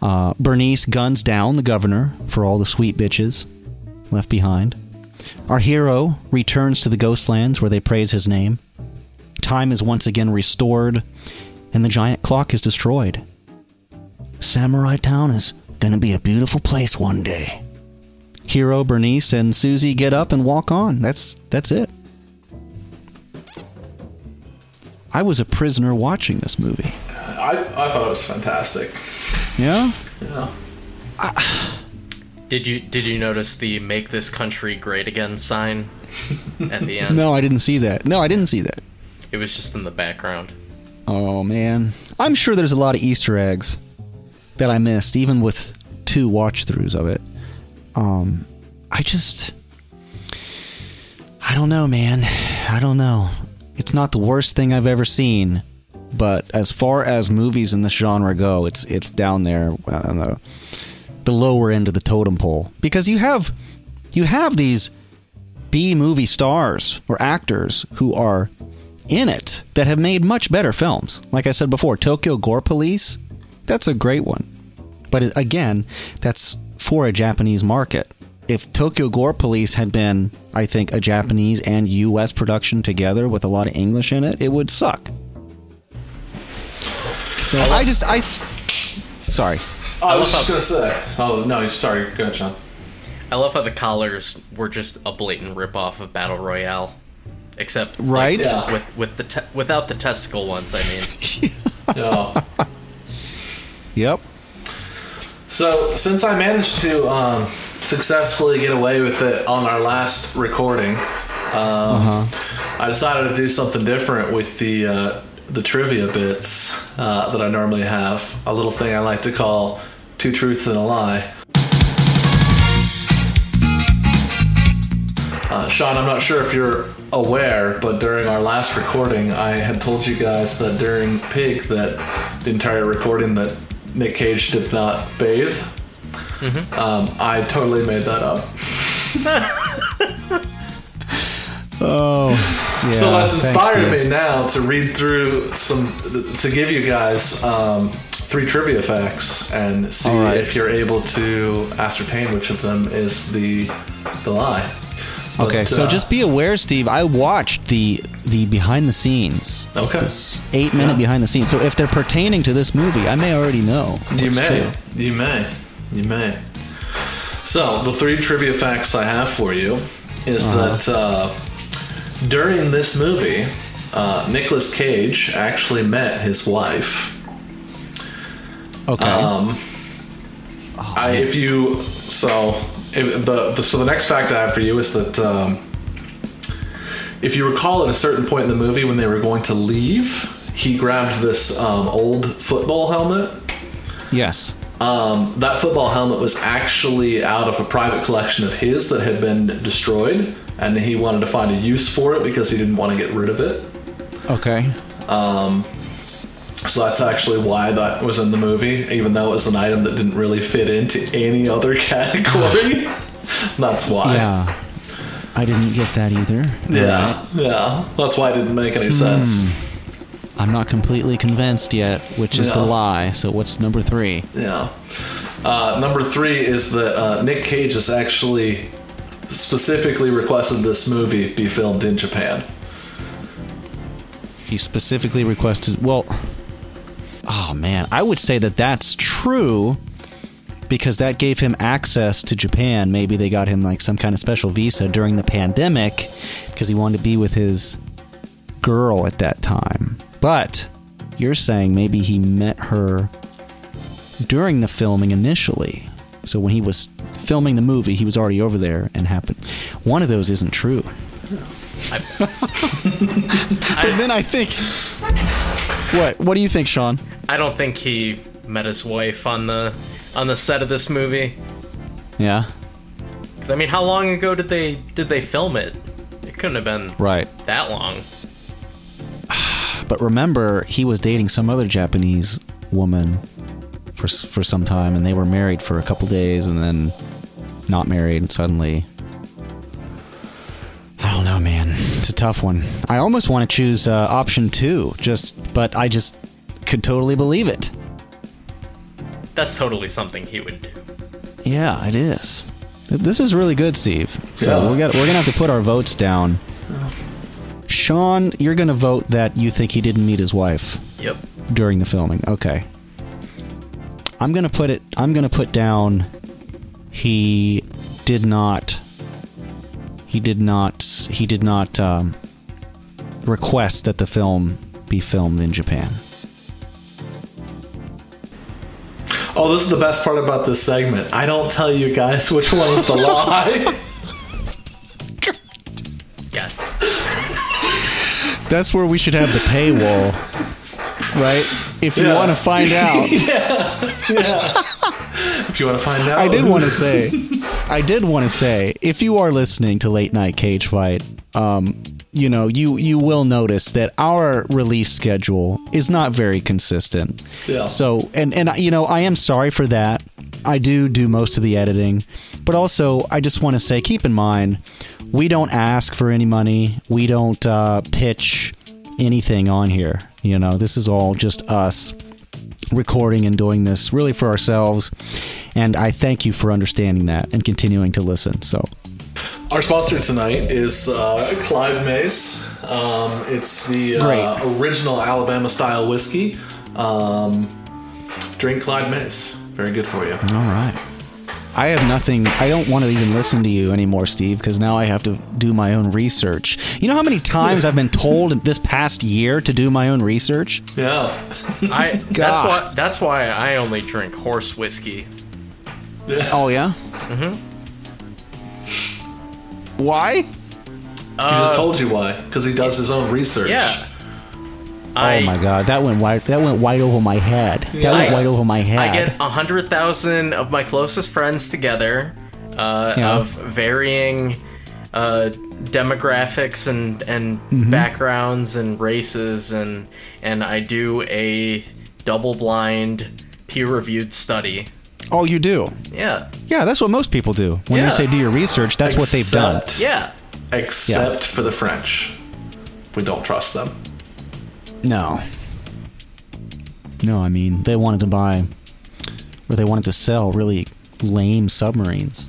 Uh, Bernice guns down the governor for all the sweet bitches left behind. Our hero returns to the Ghostlands where they praise his name. Time is once again restored, and the giant clock is destroyed. Samurai Town is gonna be a beautiful place one day. Hero, Bernice, and Susie get up and walk on. That's that's it. I was a prisoner watching this movie. I, I thought it was fantastic. Yeah? Yeah. Did you did you notice the "Make this country great again" sign at the end? No, I didn't see that. No, I didn't see that. It was just in the background. Oh man. I'm sure there's a lot of Easter eggs that I missed, even with two watch throughs of it. Um I just I don't know, man. I don't know. It's not the worst thing I've ever seen, but as far as movies in this genre go, it's it's down there uh, on the the lower end of the totem pole because you have you have these B movie stars or actors who are in it that have made much better films. Like I said before, Tokyo Gore Police, that's a great one. But again, that's for a Japanese market. If Tokyo Gore Police had been, I think, a Japanese and US production together with a lot of English in it, it would suck. So I just, I. Sorry. I was love just gonna say. Oh no, sorry. Go ahead, John. I love how the collars were just a blatant ripoff of Battle Royale, except like, Right? Yeah. with with the te- without the testicle ones. I mean, Yeah. Yep. So, since I managed to um, successfully get away with it on our last recording, um, I decided to do something different with the uh, the trivia bits uh, that I normally have. A little thing I like to call two truths and a lie. Uh, Sean, I'm not sure if you're aware, but during our last recording, I had told you guys that during Pig, that the entire recording that Nick Cage did not bathe. Um, I totally made that up. Oh. Yeah, so that's thanks, inspired dude. me now to read through some, to give you guys um, three trivia facts and see All right. if you're able to ascertain which of them is the the lie. Okay, But, so uh, just be aware, Steve. I watched the the behind the scenes. Okay. This eight minute Yeah. behind the scenes. So if they're pertaining to this movie, I may already know. You may. true. You may. You may. So, the three trivia facts I have for you is Uh-huh. that uh, during this movie, uh, Nicolas Cage actually met his wife. Okay. Um, I, if you so the, the so the next fact I have for you is that um, if you recall, at a certain point in the movie when they were going to leave, he grabbed this um, old football helmet. Yes. Um, that football helmet was actually out of a private collection of his that had been destroyed, and he wanted to find a use for it because he didn't want to get rid of it. Okay. So that's actually why that was in the movie, even though it was an item that didn't really fit into any other category. that's why. Yeah. I didn't get that either. Yeah, yeah. That's why it didn't make any sense. I'm not completely convinced yet, which is the lie. So what's number three? Yeah. Uh, number three is that uh, Nick Cage has actually specifically requested this movie be filmed in Japan. He specifically requested. Well, oh man, I would say that that's true because that gave him access to Japan. Maybe they got him like some kind of special visa during the pandemic because he wanted to be with his girl at that time. But you're saying maybe he met her during the filming initially. So when he was filming the movie, he was already over there and happened. One of those isn't true. but then I think. What? What do you think, Sean? I don't think he met his wife on the on the set of this movie. Yeah. Cause I mean, how long ago did they did they film it? It couldn't have been Right. that long. But remember, he was dating some other Japanese woman for for some time, and they were married for a couple days, and then not married suddenly. It's a tough one. I almost want to choose uh, option two, just but I just could totally believe it. That's totally something he would do. Yeah, it is. This is really good, Steve. So Yeah. we're gonna we're gonna have to put our votes down. Sean, you're gonna vote that you think he didn't meet his wife Yep. during the filming. Okay. I'm gonna put it. I'm gonna put down. He did not. He did not. He did not um, request that the film be filmed in Japan. Oh, this is the best part about this segment. I don't tell you guys which one is the lie. Yeah. That's where we should have the paywall, right? If you Yeah. want to find out, if you want to find out, I did want to say, I did want to say, if you are listening to Late Night Cage Fight, um, you know, you you will notice that our release schedule is not very consistent. Yeah. So, and and you know, I am sorry for that. I do do most of the editing, but also I just want to say, keep in mind, we don't ask for any money. We don't uh, pitch anything on here. You know, this is all just us recording and doing this really for ourselves. And I thank you for understanding that and continuing to listen. So, Our sponsor tonight is uh, Clyde May's. Um, it's the uh, original Alabama style whiskey. Um, drink Clyde May's. Very good for you. all right. I have nothing. I don't want to even listen to you anymore, Steve, because now I have to do my own research. You know how many times I've been told this past year to do my own research? Yeah. I that's why that's why I only drink horse whiskey. Oh, yeah? Mm-hmm. Why? he just told you why. Because he does his own research. Yeah. Oh my god, that went right. That went right over my head. That went I- right over my head. I get a hundred thousand of my closest friends together, uh, Yeah. of varying uh, demographics and and Mm-hmm. backgrounds and races, and and I do a double blind peer reviewed study. oh, you do? Yeah, Yeah, that's what most people do. When Yeah. they say do your research, that's what they've done. Except- yeah. Except for the French. We don't trust them. No. No, I mean, they wanted to buy, or they wanted to sell really lame submarines.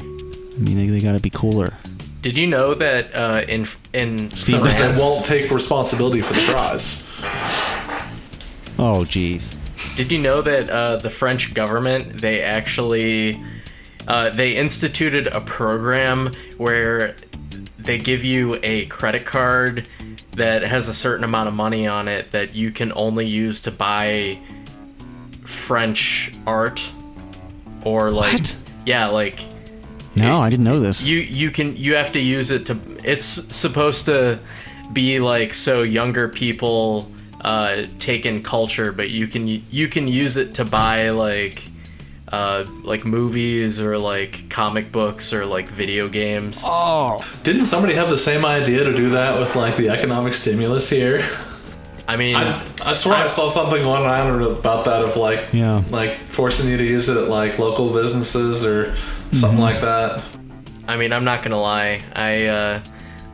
I mean, they, they got to be cooler. Did you know that uh, in in Steve, Because they won't take responsibility for the fries. Oh, jeez. Did you know that uh, the French government they actually uh, they instituted a program where they give you a credit card that has a certain amount of money on it that you can only use to buy French art or like What? yeah like No, I didn't know this. You you can you have to use it to. It's supposed to be like so younger people uh, take in culture, but you can you can use it to buy like uh, like movies or like comic books or like video games. Oh, Didn't somebody have the same idea to do that with like the economic stimulus here? I mean, I, I swear I, saw something going around about that of like Yeah. like forcing you to use it at like local businesses or something like that. I mean, I'm not gonna lie. I uh,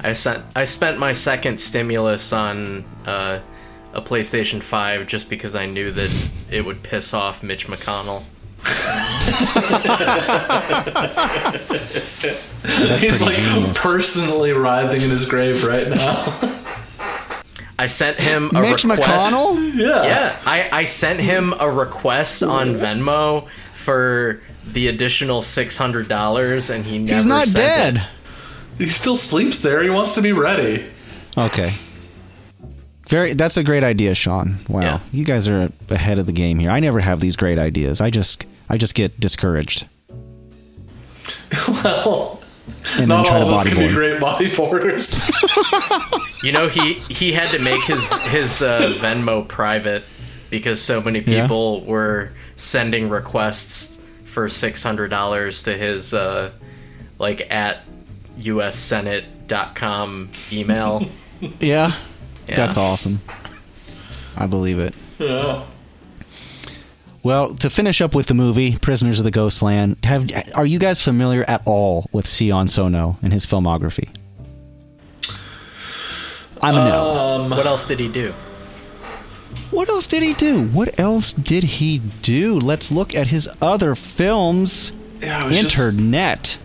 I sent I spent my second stimulus on uh, a PlayStation Five just because I knew that it would piss off Mitch McConnell. That's He's like genius. personally writhing in his grave right now. I sent him a Mitch request. McConnell? yeah. Yeah, I, I sent him a request on Venmo for the additional six hundred dollars, and he never. He's not sent dead. it. He still sleeps there. He wants to be ready. Okay. Very. That's a great idea, Sean. Wow, Yeah. you guys are ahead of the game here. I never have these great ideas. I just, I just get discouraged Well, and not all of us can be bodyboard. great bodyboarders. You know, he he had to make his his uh, Venmo private because so many Yeah. people were sending requests for six hundred dollars to his uh, like at ussenate.com email. Yeah, Yeah. that's awesome. I believe it. yeah. Well, to finish up with the movie Prisoners of the Ghostland, have are you guys familiar at all with Sion Sono and his filmography? I'm a no. Um, what else did he do? What else did he do? What else did he do? Let's look at his other films. Yeah, I was just- Internet.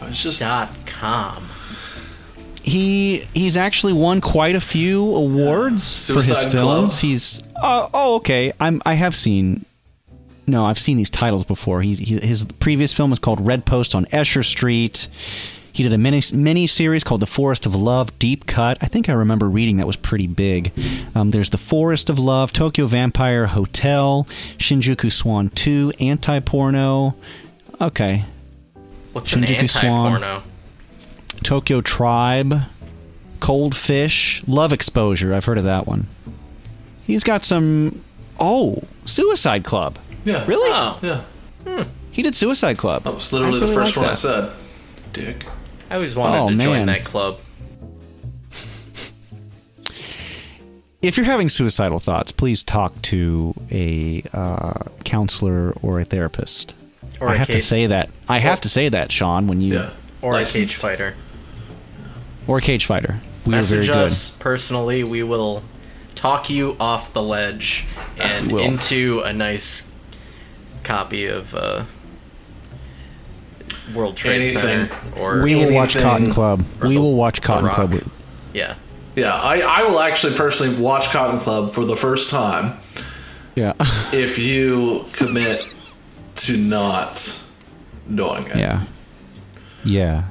I was just Dot com. He he's actually won quite a few awards for his films. Club. He's oh, oh okay. I'm I have seen no, I've seen these titles before. He, he his previous film was called Red Post on Escher Street. He did a mini mini series called The Forest of Love, Deep Cut. I think I remember reading that was pretty big. Um, there's The Forest of Love, Tokyo Vampire Hotel, Shinjuku Swan 2, Anti Porno. Okay, What's an Shinjuku Swan. Anti-porno? Tokyo Tribe, Cold Fish, Love Exposure. I've heard of that one. He's got some. Oh, Suicide Club. yeah. Really? Oh, Yeah. He did Suicide Club. That was literally I the first like one I said. Dick. I always wanted Oh, to join that club. If you're having suicidal thoughts, please talk to a uh, counselor or a therapist. Or I a have to say that. I have to say that, Sean, when you Yeah. Or a cage fighter. Or cage fighter. We were very Message good. us personally. We will talk you off the ledge and into a nice copy of uh, World Trade Anything. Center. Or We will watch Cotton Club. We the- will watch Cotton Club. with- yeah. Yeah, I, I will actually personally watch Cotton Club for the first time Yeah. if you commit to not doing it. Yeah. Yeah.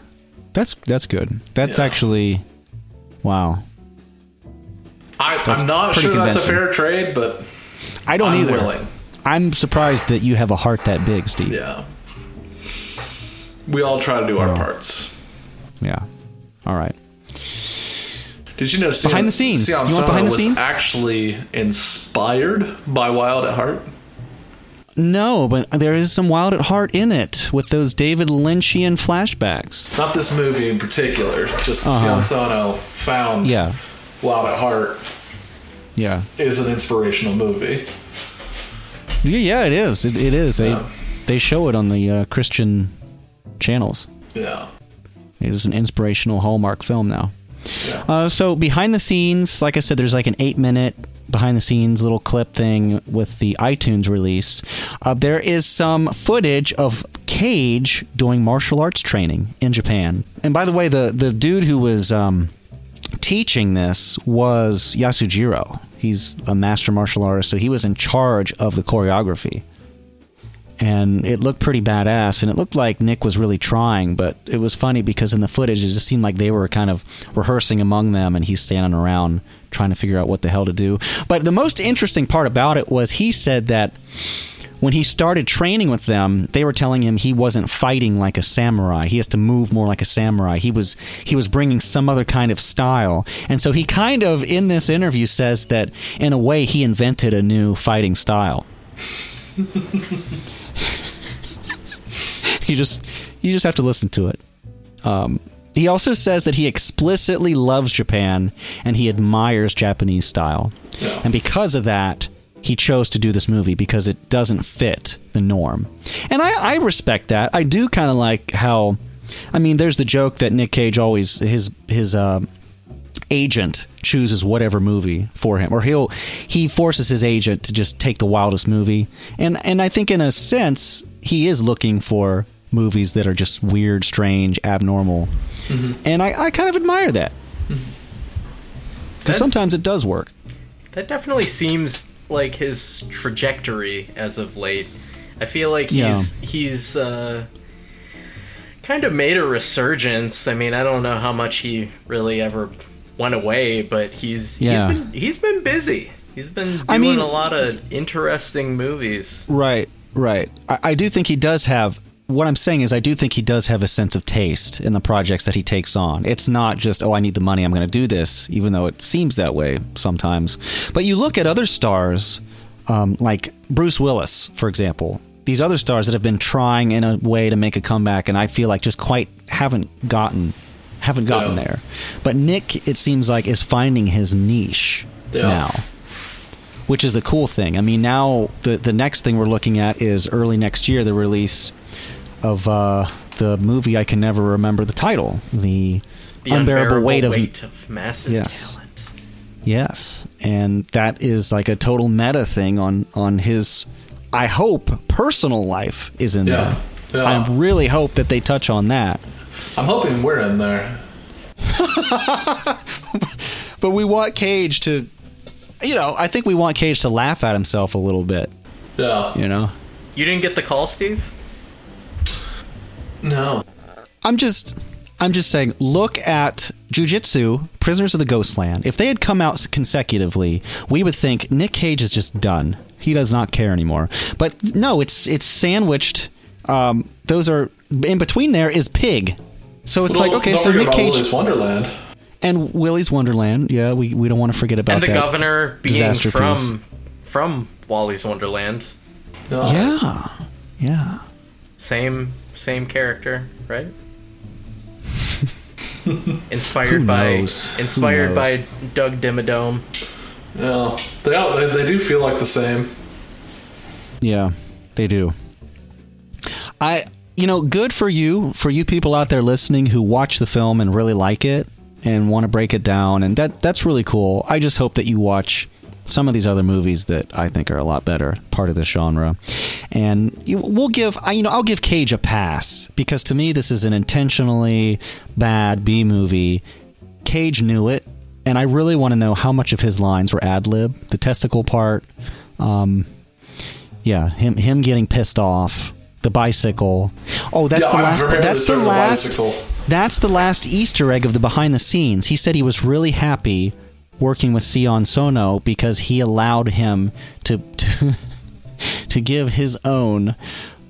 That's that's good. That's Yeah. actually wow. I, I'm not sure that's a fair trade, but I don't I'm either. willing. I'm surprised that you have a heart that big, Steve. Yeah. We all try to do our Oh. parts. Yeah. All right. Did you know Sion, Behind the scenes. Sion You want behind the scenes? actually inspired by Wild at Heart? No, but there is some Wild at Heart in it with those David Lynchian flashbacks. Not this movie in particular, just Uh-huh. Sion Sono found Yeah. Wild at Heart Yeah. is an inspirational movie. Yeah, yeah, it is. It, it is. They Yeah. they show it on the uh, Christian channels. Yeah. It is an inspirational Hallmark film now. Yeah. Uh, so behind the scenes, like I said, there's like an eight minute behind the scenes little clip thing with the iTunes release. Uh, there is some footage of Cage doing martial arts training in Japan. And by the way, the the dude who was um, teaching this was Yasujiro. He's a master martial artist, so he was in charge of the choreography and it looked pretty badass and it looked like nick was really trying but it was funny because in the footage it just seemed like they were kind of rehearsing among them and he's standing around trying to figure out what the hell to do but the most interesting part about it was he said that when he started training with them, they were telling him he wasn't fighting like a samurai. He has to move more like a samurai. He was he was bringing some other kind of style. And so he kind of in this interview says that in a way he invented a new fighting style. you just you just have to listen to it. Um, he also says that he explicitly loves Japan and he admires Japanese style. Yeah. And because of that, he chose to do this movie because it doesn't fit the norm. And I, I respect that. I do kind of like how, I mean, there's the joke that Nick Cage always his his uh, agent chooses whatever movie for him, or he'll he forces his agent to just take the wildest movie. And and I think in a sense he is looking for movies that are just weird, strange, abnormal. And I, I kind of admire that. Because sometimes it does work. That definitely seems like his trajectory as of late. I feel like Yeah. he's he's uh, kind of made a resurgence. I mean, I don't know how much he really ever went away, but he's Yeah. he's been he's been busy. He's been doing I mean- a lot of interesting movies. Right, right. I, I do think he does have. What I'm saying is, I do think he does have a sense of taste in the projects that he takes on. It's not just, oh, I need the money, I'm going to do this, even though it seems that way sometimes. But you look at other stars, um, like Bruce Willis, for example. These other stars that have been trying in a way to make a comeback, and I feel like just quite haven't gotten, haven't gotten Yeah. there. But Nick, it seems like, is finding his niche Yeah. now which is a cool thing. I mean, now the the next thing we're looking at is early next year the release of uh, the movie I can never remember the title, the, The unbearable, weight of of massive Yes. talent. yes, and that is like a total meta thing on on his. I hope personal life is in Yeah. there. Yeah. I really hope that they touch on that. I'm hoping we're in there. But we want Cage to, you know, I think we want Cage to laugh at himself a little bit. Yeah. You know. You didn't get the call, Steve? No. I'm just I'm just saying look at Jiu Jitsu, Prisoners of the Ghostland. If they had come out consecutively, we would think Nick Cage is just done. He does not care anymore. But no, it's it's sandwiched. Um, those are in between there is Pig. So it's Don't- like okay, so Nick about Cage Willy's Wonderland. and Willy's Wonderland. Yeah, we, we don't want to forget about and the that governor being disaster from piece. from Wally's Wonderland. Yeah. Yeah, yeah. Same same character, right? inspired Who by knows? Who inspired knows? by Doug Dimmadome. Yeah. They, all- they, they do feel like the same. Yeah, they do. I, you know, good for you, for you people out there listening who watch the film and really like it and want to break it down, and that that's really cool. I just hope that you watch some of these other movies that I think are a lot better, part of this genre, and we'll give, I, you know, I'll give Cage a pass because to me this is an intentionally bad B movie. Cage knew it, and I really want to know how much of his lines were ad lib. The testicle part. Um, yeah, him him getting pissed off. The bicycle. Oh, that's Yeah, the last. That's the last. bicycle. That's the last Easter egg of the behind the scenes. He said he was really happy working with Sion Sono because he allowed him to to, to give his own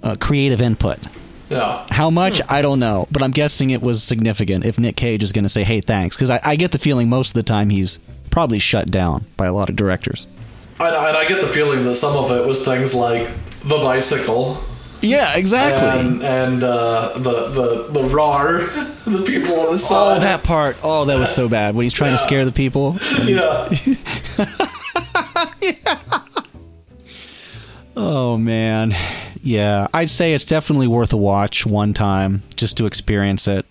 uh, creative input. Yeah. How much I don't know, but I'm guessing it was significant. If Nick Cage is going to say, "Hey, thanks," because I, I get the feeling most of the time he's probably shut down by a lot of directors. And, and I get the feeling that some of it was things like the bicycle Yeah, exactly. and and uh, the the the RAR, the people on the Oh, side. that part. Oh, that was so bad when he's trying to scare the people. yeah. Oh man, yeah. I'd say it's definitely worth a watch one time just to experience it.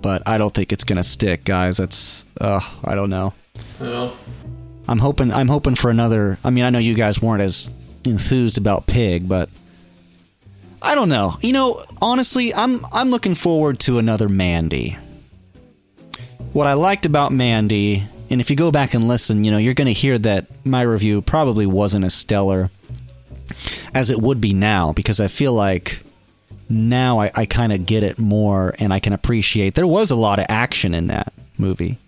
But I don't think it's gonna stick, guys. That's uh, I don't know. yeah. I'm hoping I'm hoping for another. I mean, I know you guys weren't as enthused about Pig, but I don't know. You know, honestly, I'm I'm looking forward to another Mandy. What I liked about Mandy, and if you go back and listen, you know, you're going to hear that my review probably wasn't as stellar as it would be now because I feel like now I, I kind of get it more and I can appreciate there was a lot of action in that movie.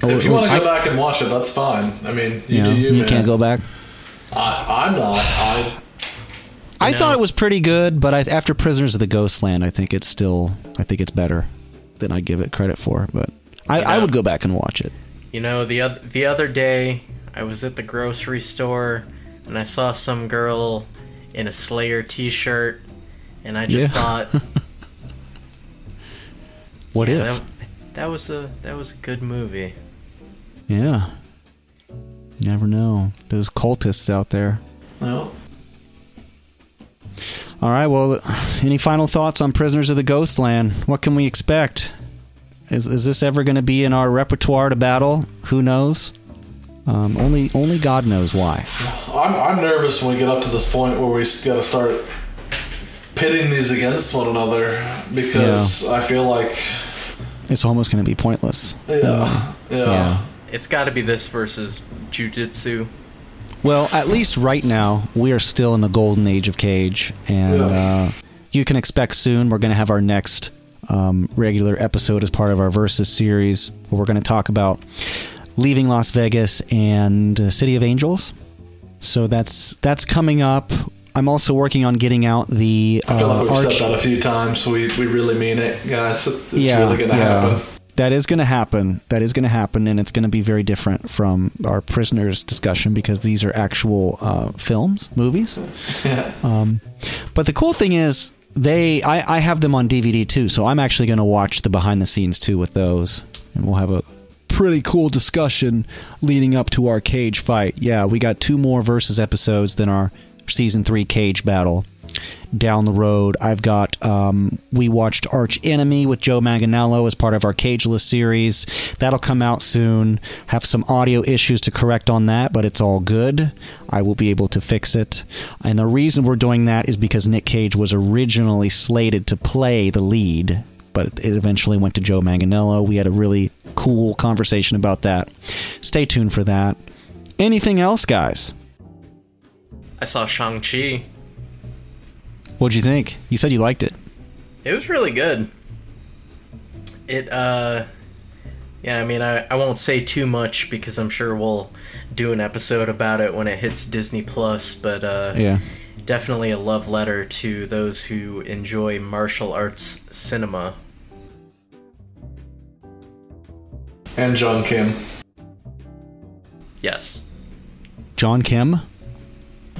If you oh, want to oh, go back and watch it, that's fine. I mean, you you, know, do you. you can't go back. I, I'm not. I I know? thought it was pretty good, but I, after Prisoners of the Ghostland, I think it's still, I think it's better than I give it credit for. But I, I would uh, go back and watch it. You know, the other the other day, I was at the grocery store and I saw some girl in a Slayer T-shirt, and I just Yeah. thought, What yeah, if? that, that was a that was a good movie. Yeah. Never know. Those cultists out there. No. All right. Well, any final thoughts on Prisoners of the Ghostland? What can we expect? Is is this ever going to be in our repertoire to battle? Who knows? Um, only only God knows why. I'm, I'm nervous when we get up to this point where we got to start pitting these against one another because I feel like It's almost going to be pointless. yeah yeah, Yeah. It's got to be this versus Jiu Jitsu. Well, at least right now, we are still in the golden age of Cage, and uh, you can expect soon we're going to have our next um, regular episode as part of our Versus series, where we're going to talk about leaving Las Vegas and uh, City of Angels. So that's that's coming up. I'm also working on getting out the uh, I feel like we've Arch- said that a few times. We we really mean it, guys. It's yeah, really gonna yeah. happen. That is going to happen. That is going to happen, and it's going to be very different from our prisoners discussion because these are actual uh, films, movies. Yeah. Um, but the cool thing is, they I, I have them on DVD too, so I'm actually going to watch the behind the scenes too with those, and we'll have a pretty cool discussion leading up to our cage fight. Yeah, we got two more versus episodes than our season three cage battle down the road. I've got um, we watched Arch Enemy with Joe Manganiello as part of our Cageless series. That'll come out soon. Have some audio issues to correct on that, but it's all good. I will be able to fix it. And the reason we're doing that is because Nick Cage was originally slated to play the lead. But it eventually went to Joe Manganiello. We had a really cool conversation about that. Stay tuned for that. Anything else, guys? I saw Shang Chi. What'd you think? You said you liked it. It was really good. It uh yeah, I mean I, I won't say too much because I'm sure we'll do an episode about it when it hits Disney Plus, but uh Yeah. definitely a love letter to those who enjoy martial arts cinema. And Jung Kim. Yes. Jung Kim.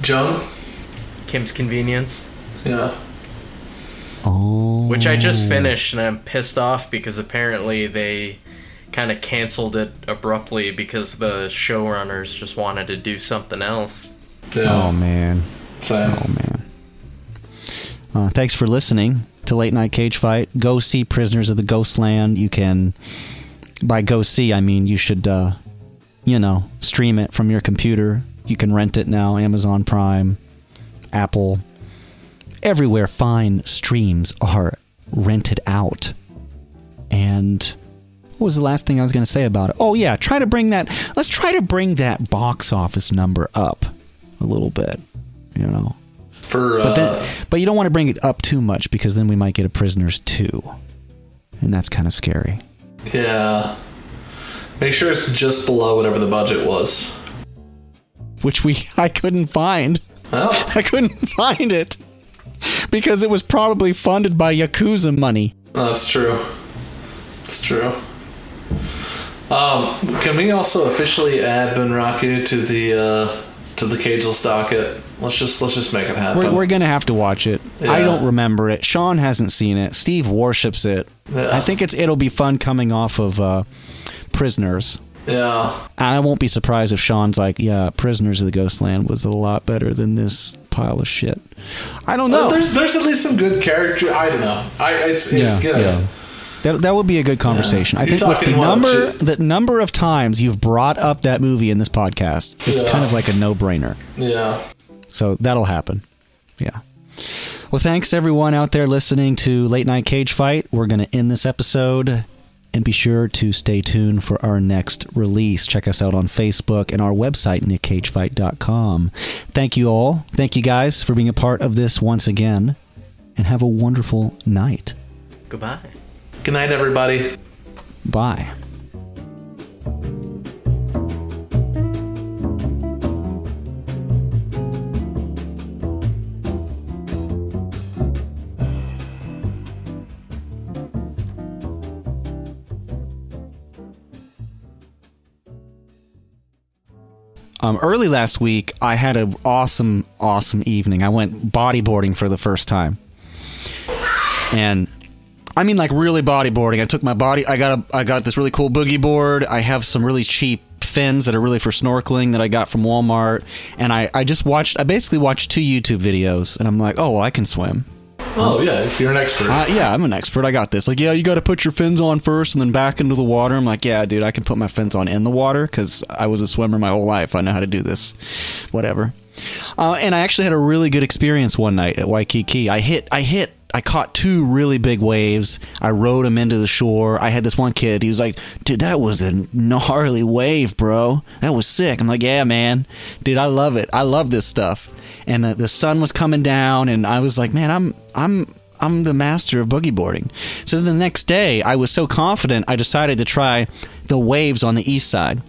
John. Kim's Convenience. Yeah. Oh. Which I just finished and I'm pissed off because apparently they kind of canceled it abruptly because the showrunners just wanted to do something else. Yeah. Oh man. Same. Oh man. Uh, thanks for listening to Late Night Cage Fight. Go see Prisoners of the Ghostland. You can, by go see, I mean you should, uh, you know, stream it from your computer. You can rent it now. Amazon Prime, Apple, everywhere fine streams are rented out. And what was the last thing I was going to say about it? Oh yeah, try to bring that. Let's try to bring that box office number up a little bit. You know, For uh, but then, but you don't want to bring it up too much because then we might get a Prisoners two, and that's kind of scary. yeah. Make sure it's just below whatever the budget was. Which we I couldn't find. Well, I couldn't find it because it was probably funded by Yakuza money. that's true. It's true. Um, can we also officially add Bunraku to the uh, to the cageless docket? Let's just let's just make it happen. We're, we're gonna have to watch it. I don't remember it. Sean hasn't seen it. Steve worships it. Yeah. I think it's it'll be fun coming off of uh, Prisoners. Yeah. And I won't be surprised if Sean's like, "Yeah, Prisoners of the Ghostland was a lot better than this pile of shit." I don't know. Uh, There's there's at least some good character. I don't know. I it's it's Yeah, good. yeah. That, that would be a good conversation. I You're think with the number shit. the number of times you've brought up that movie in this podcast, it's Yeah. kind of like a no brainer. Yeah. So that'll happen. Yeah. Well, thanks everyone out there listening to Late Night Cage Fight. We're going to end this episode and be sure to stay tuned for our next release. Check us out on Facebook and our website, nickcagefight.com. Thank you all. Thank you guys for being a part of this once again. And have a wonderful night. Goodbye. Good night, everybody. Bye. Um, early last week, I had an awesome, awesome evening. I went bodyboarding for the first time, and I mean like really bodyboarding. I took my body. I got a. I got this really cool boogie board. I have some really cheap fins that are really for snorkeling that I got from Walmart, and I I just watched. I basically watched two YouTube videos, and I'm like, oh, well, I can swim. Oh yeah, you're an expert. Uh, yeah, I'm an expert. I got this. Like, yeah, you got to put your fins on first and then back into the water. I'm like, yeah, dude, I can put my fins on in the water because I was a swimmer my whole life. I know how to do this. Whatever. Uh, and I actually had a really good experience one night at Waikiki. I hit, I hit, I caught two really big waves. I rode them into the shore. I had this one kid. He was like, dude, that was a gnarly wave, bro. That was sick. I'm like, yeah, man, dude, I love it. I love this stuff and the, the sun was coming down and I was like, man, I'm I'm I'm the master of boogie boarding. So the next day, I was so confident, I decided to try the waves on the east side.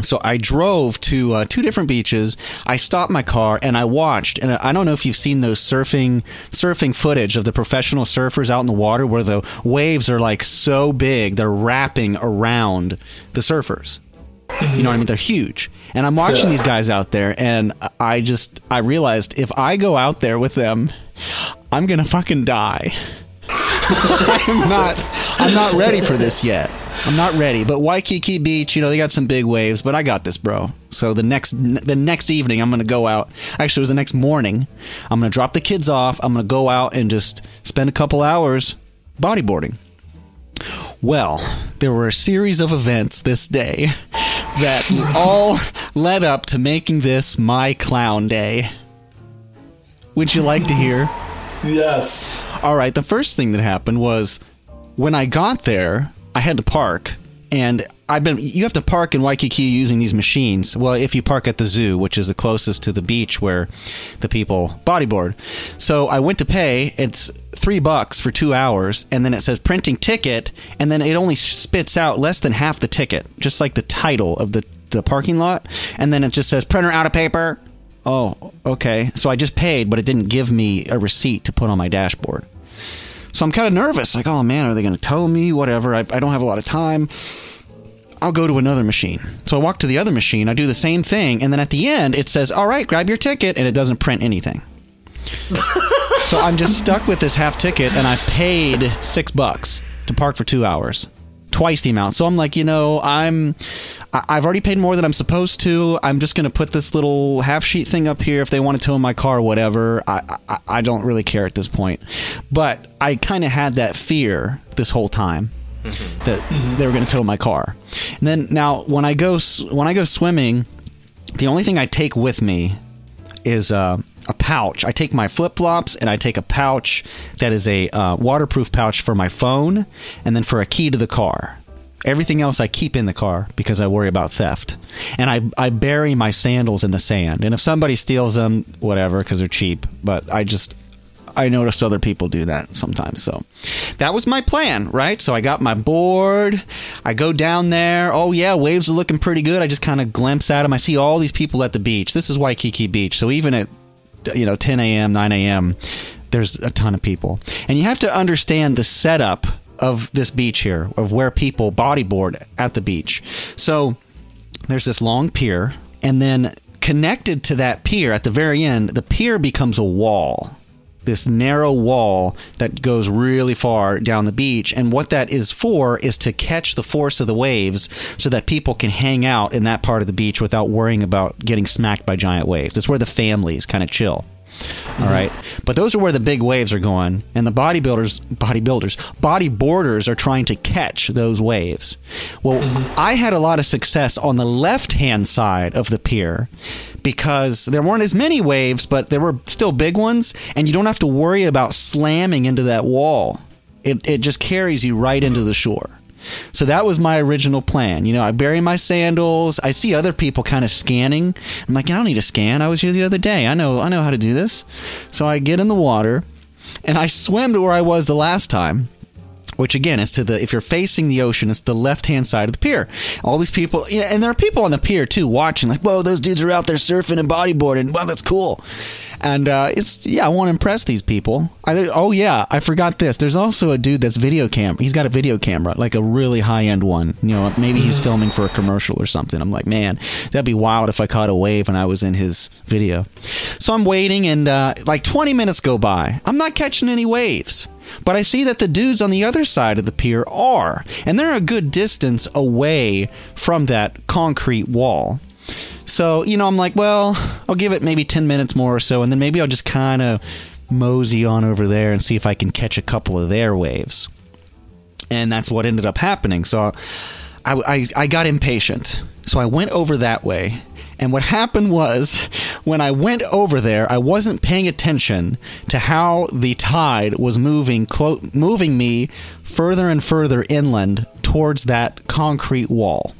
So I drove to uh, two different beaches. I stopped my car and I watched. And I don't know if you've seen those surfing surfing footage of the professional surfers out in the water where the waves are like so big they're wrapping around the surfers. You know what I mean? They're huge. And I'm watching Yeah. these guys out there, and I just I realized if I go out there with them, I'm gonna fucking die. I'm not I'm not ready for this yet. I'm not ready. But Waikiki Beach, you know, they got some big waves, but I got this, bro. So the next the next evening, I'm gonna go out. Actually, it was the next morning. I'm gonna drop the kids off. I'm gonna go out and just spend a couple hours bodyboarding. Well, there were a series of events this day that all led up to making this my clown day. Would you like to hear? yes. All right, the first thing that happened was when I got there, I had to park. And I've been you have to park in Waikiki using these machines. Well, if you park at the zoo, which is the closest to the beach where the people bodyboard. So I went to pay, it's 3 bucks for 2 hours, and then it says printing ticket, and then it only spits out less than half the ticket, just like the title of the the parking lot, and then it just says printer out of paper. Oh, okay. So I just paid, but it didn't give me a receipt to put on my dashboard. So I'm kind of nervous. Like, oh man, are they going to tow me? Whatever. I, I don't have a lot of time. I'll go to another machine. So I walk to the other machine. I do the same thing. And then at the end, it says, all right, grab your ticket. And it doesn't print anything. so I'm just stuck with this half ticket and I've paid six bucks to park for two hours. Twice the amount. So I'm like, you know, I'm. I've already paid more than I'm supposed to. I'm just going to put this little half sheet thing up here if they want to tow my car, whatever. I, I, I don't really care at this point. But I kind of had that fear this whole time that they were going to tow my car. And then now when I go when I go swimming, the only thing I take with me is uh, a pouch. I take my flip flops and I take a pouch that is a uh, waterproof pouch for my phone and then for a key to the car. Everything else I keep in the car because I worry about theft. And I, I bury my sandals in the sand. And if somebody steals them, whatever, because they're cheap. But I just, I noticed other people do that sometimes. So that was my plan, right? So I got my board. I go down there. Oh, yeah, waves are looking pretty good. I just kind of glimpse at them. I see all these people at the beach. This is Waikiki Beach. So even at, you know, 10 a.m., 9 a.m., there's a ton of people. And you have to understand the setup of this beach here, of where people bodyboard at the beach. So there's this long pier, and then connected to that pier at the very end, the pier becomes a wall. This narrow wall that goes really far down the beach. And what that is for is to catch the force of the waves so that people can hang out in that part of the beach without worrying about getting smacked by giant waves. It's where the families kind of chill. All mm-hmm. right. But those are where the big waves are going. And the bodybuilders, bodybuilders, bodyboarders are trying to catch those waves. Well, mm-hmm. I had a lot of success on the left hand side of the pier because there weren't as many waves, but there were still big ones. And you don't have to worry about slamming into that wall, it, it just carries you right into the shore. So that was my original plan. You know, I bury my sandals. I see other people kind of scanning. I'm like, I don't need to scan. I was here the other day. I know, I know how to do this. So I get in the water, and I swim to where I was the last time. Which again is to the if you're facing the ocean, it's the left hand side of the pier. All these people, and there are people on the pier too watching, like, whoa, those dudes are out there surfing and bodyboarding. Wow, that's cool. And uh, it's yeah, I want to impress these people. I, oh yeah, I forgot this. There's also a dude that's video cam. He's got a video camera, like a really high end one. You know, maybe he's filming for a commercial or something. I'm like, man, that'd be wild if I caught a wave and I was in his video. So I'm waiting, and uh, like 20 minutes go by. I'm not catching any waves. But I see that the dudes on the other side of the pier are, and they're a good distance away from that concrete wall. So, you know, I'm like, well, I'll give it maybe 10 minutes more or so, and then maybe I'll just kind of mosey on over there and see if I can catch a couple of their waves. And that's what ended up happening. So I, I, I got impatient. So I went over that way. And what happened was, when I went over there, I wasn't paying attention to how the tide was moving, clo- moving me further and further inland towards that concrete wall.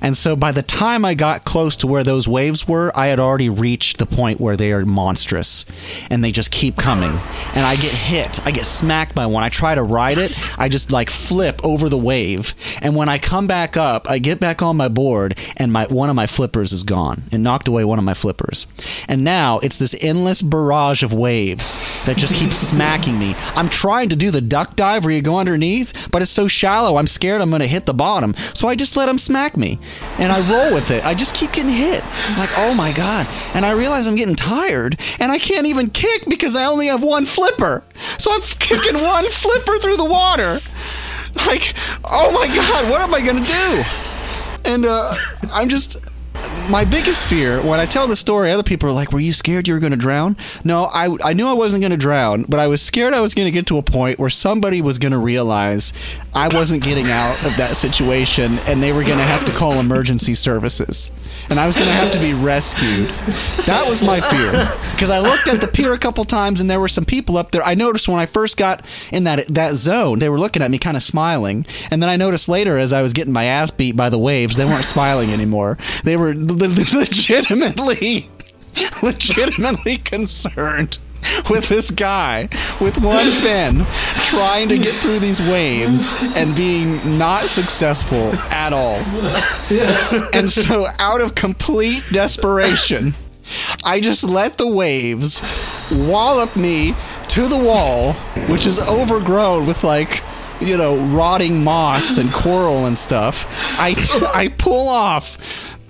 And so by the time I got close to where those waves were, I had already reached the point where they are monstrous and they just keep coming. And I get hit. I get smacked by one. I try to ride it. I just like flip over the wave. And when I come back up, I get back on my board and my one of my flippers is gone and knocked away one of my flippers. And now it's this endless barrage of waves that just keeps smacking me. I'm trying to do the duck dive where you go underneath, but it's so shallow. I'm scared I'm going to hit the bottom. So I just let them smack me and I roll with it. I just keep getting hit. I'm like, oh my God. And I realize I'm getting tired and I can't even kick because I only have one flipper. So I'm kicking one flipper through the water. Like, oh my God, what am I going to do? And uh, I'm just, my biggest fear when I tell the story, other people are like, "Were you scared you were going to drown?" No, I I knew I wasn't going to drown, but I was scared I was going to get to a point where somebody was going to realize I wasn't getting out of that situation, and they were going to have to call emergency services, and I was going to have to be rescued. That was my fear because I looked at the pier a couple times, and there were some people up there. I noticed when I first got in that that zone, they were looking at me, kind of smiling, and then I noticed later as I was getting my ass beat by the waves, they weren't smiling anymore. They were legitimately, legitimately concerned with this guy with one fin trying to get through these waves and being not successful at all. And so, out of complete desperation, I just let the waves wallop me to the wall, which is overgrown with like you know rotting moss and coral and stuff. I I pull off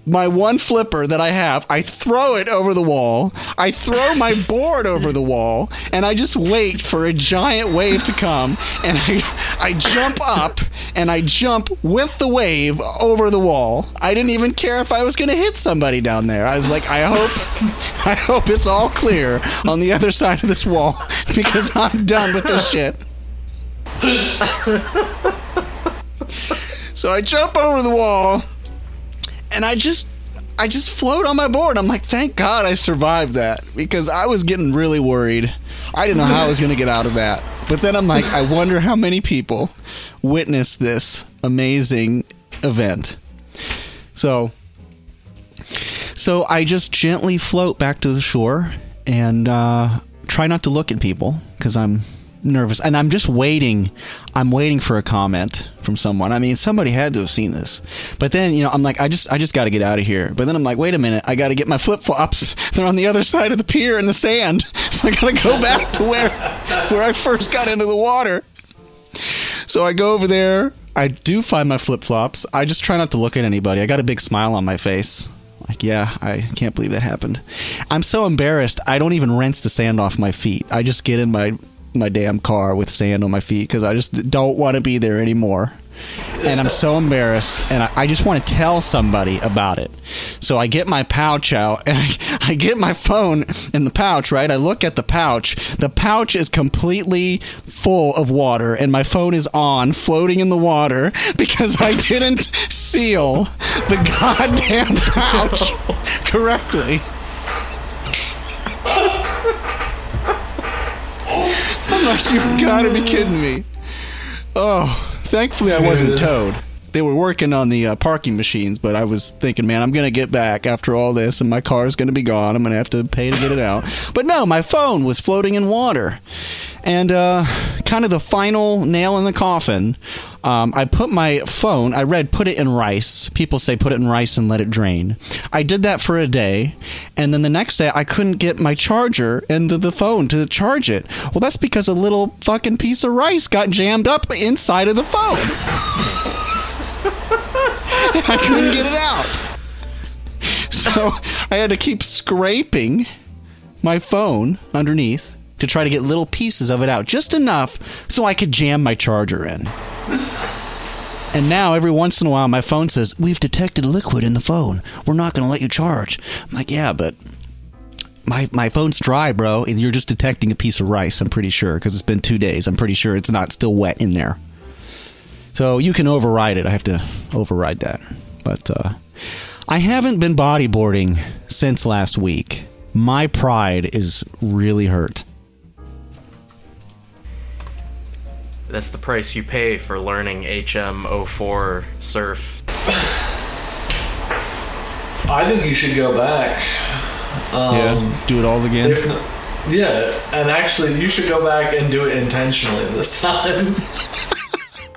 my one flipper that I have, I throw it over the wall. I throw my board over the wall, and I just wait for a giant wave to come. And I, I jump up, and I jump with the wave over the wall. I didn't even care if I was going to hit somebody down there. I was like, I hope, I hope it's all clear on the other side of this wall because I'm done with this shit. so I jump over the wall and I just I just float on my board. I'm like, thank God I survived that because I was getting really worried. I didn't know how I was going to get out of that. But then I'm like, I wonder how many people witnessed this amazing event. So so I just gently float back to the shore and uh, try not to look at people because I'm nervous and i'm just waiting i'm waiting for a comment from someone. I mean somebody had to have seen this. But then you know i'm like i just i just got to get out of here. But then i'm like wait a minute i got to get my flip-flops. They're on the other side of the pier in the sand. So i got to go back to where where i first got into the water. So i go over there. I do find my flip-flops. I just try not to look at anybody. I got a big smile on my face. Like, yeah, I can't believe that happened. I'm so embarrassed. I don't even rinse the sand off my feet. I just get in my my damn car with sand on my feet because I just don't want to be there anymore. And I'm so embarrassed, and I, I just want to tell somebody about it. So I get my pouch out, and I, I get my phone in the pouch, right? I look at the pouch. The pouch is completely full of water, and my phone is on, floating in the water, because I didn't seal the goddamn pouch correctly. Like, you've got to be kidding me. Oh, thankfully I wasn't towed. They were working on the uh, parking machines, but I was thinking, man, I'm gonna get back after all this, and my car is gonna be gone. I'm gonna have to pay to get it out. But no, my phone was floating in water, and uh, kind of the final nail in the coffin. Um, I put my phone. I read put it in rice. People say put it in rice and let it drain. I did that for a day, and then the next day I couldn't get my charger and the, the phone to charge it. Well, that's because a little fucking piece of rice got jammed up inside of the phone. I couldn't get it out. So I had to keep scraping my phone underneath to try to get little pieces of it out, just enough so I could jam my charger in. And now, every once in a while, my phone says, We've detected liquid in the phone. We're not going to let you charge. I'm like, Yeah, but my, my phone's dry, bro, and you're just detecting a piece of rice, I'm pretty sure, because it's been two days. I'm pretty sure it's not still wet in there. So you can override it. I have to override that. But uh, I haven't been bodyboarding since last week. My pride is really hurt. That's the price you pay for learning HM04 surf. I think you should go back. Um, yeah, do it all again. If yeah, and actually, you should go back and do it intentionally this time.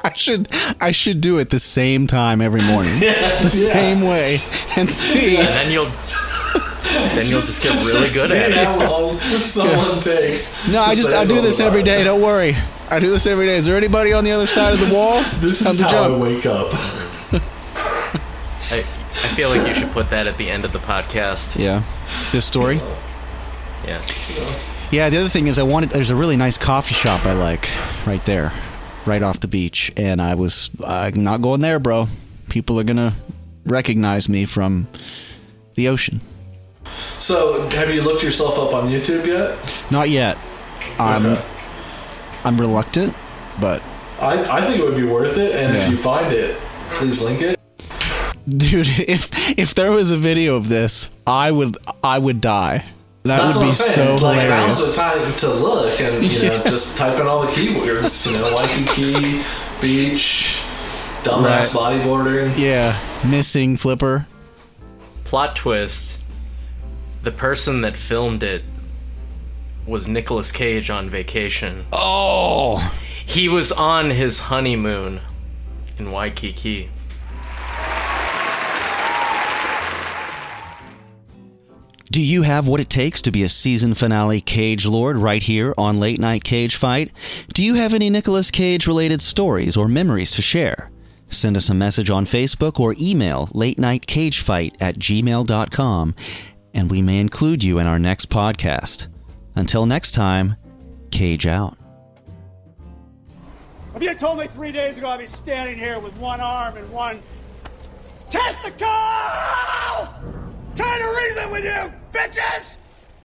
I should I should do it the same time every morning, the yeah. same way, and see. And then you'll then you'll just get really good see at it. how long someone takes. No, I just I do this every day. it. Don't worry, I do this every day. Is there anybody on the other side of the wall? This Time is how jump. I wake up. I, I feel like you should put that at the end of the podcast. Yeah, this story. Yeah. Yeah, the other thing is I wanted. There's a really nice coffee shop I like right there, right off the beach, and I was uh, not going there, bro. People are gonna recognize me from the ocean. So, have you looked yourself up on YouTube yet? Not yet. I'm Okay. I'm reluctant, but I, I think it would be worth it, and Yeah. if you find it, please link it. dude, if if there was a video of this, I would I would die. That That's would what be I'm saying. so like hilarious. now's the time to look and you know just type in all the keywords. You know, Waikiki, beach, dumbass bodyboarding. Yeah, missing flipper. Plot twist. The person that filmed it was Nicolas Cage on vacation. Oh, He was on his honeymoon in Waikiki. Do you have what it takes to be a season finale Cage Lord right here on Late Night Cage Fight? Do you have any Nicolas Cage related stories or memories to share? Send us a message on Facebook or email late night cage fight at gmail.com and we may include you in our next podcast. Until next time, cage out. If you told me three days ago I'd be standing here with one arm and one testicle, trying to reason with you, bitches!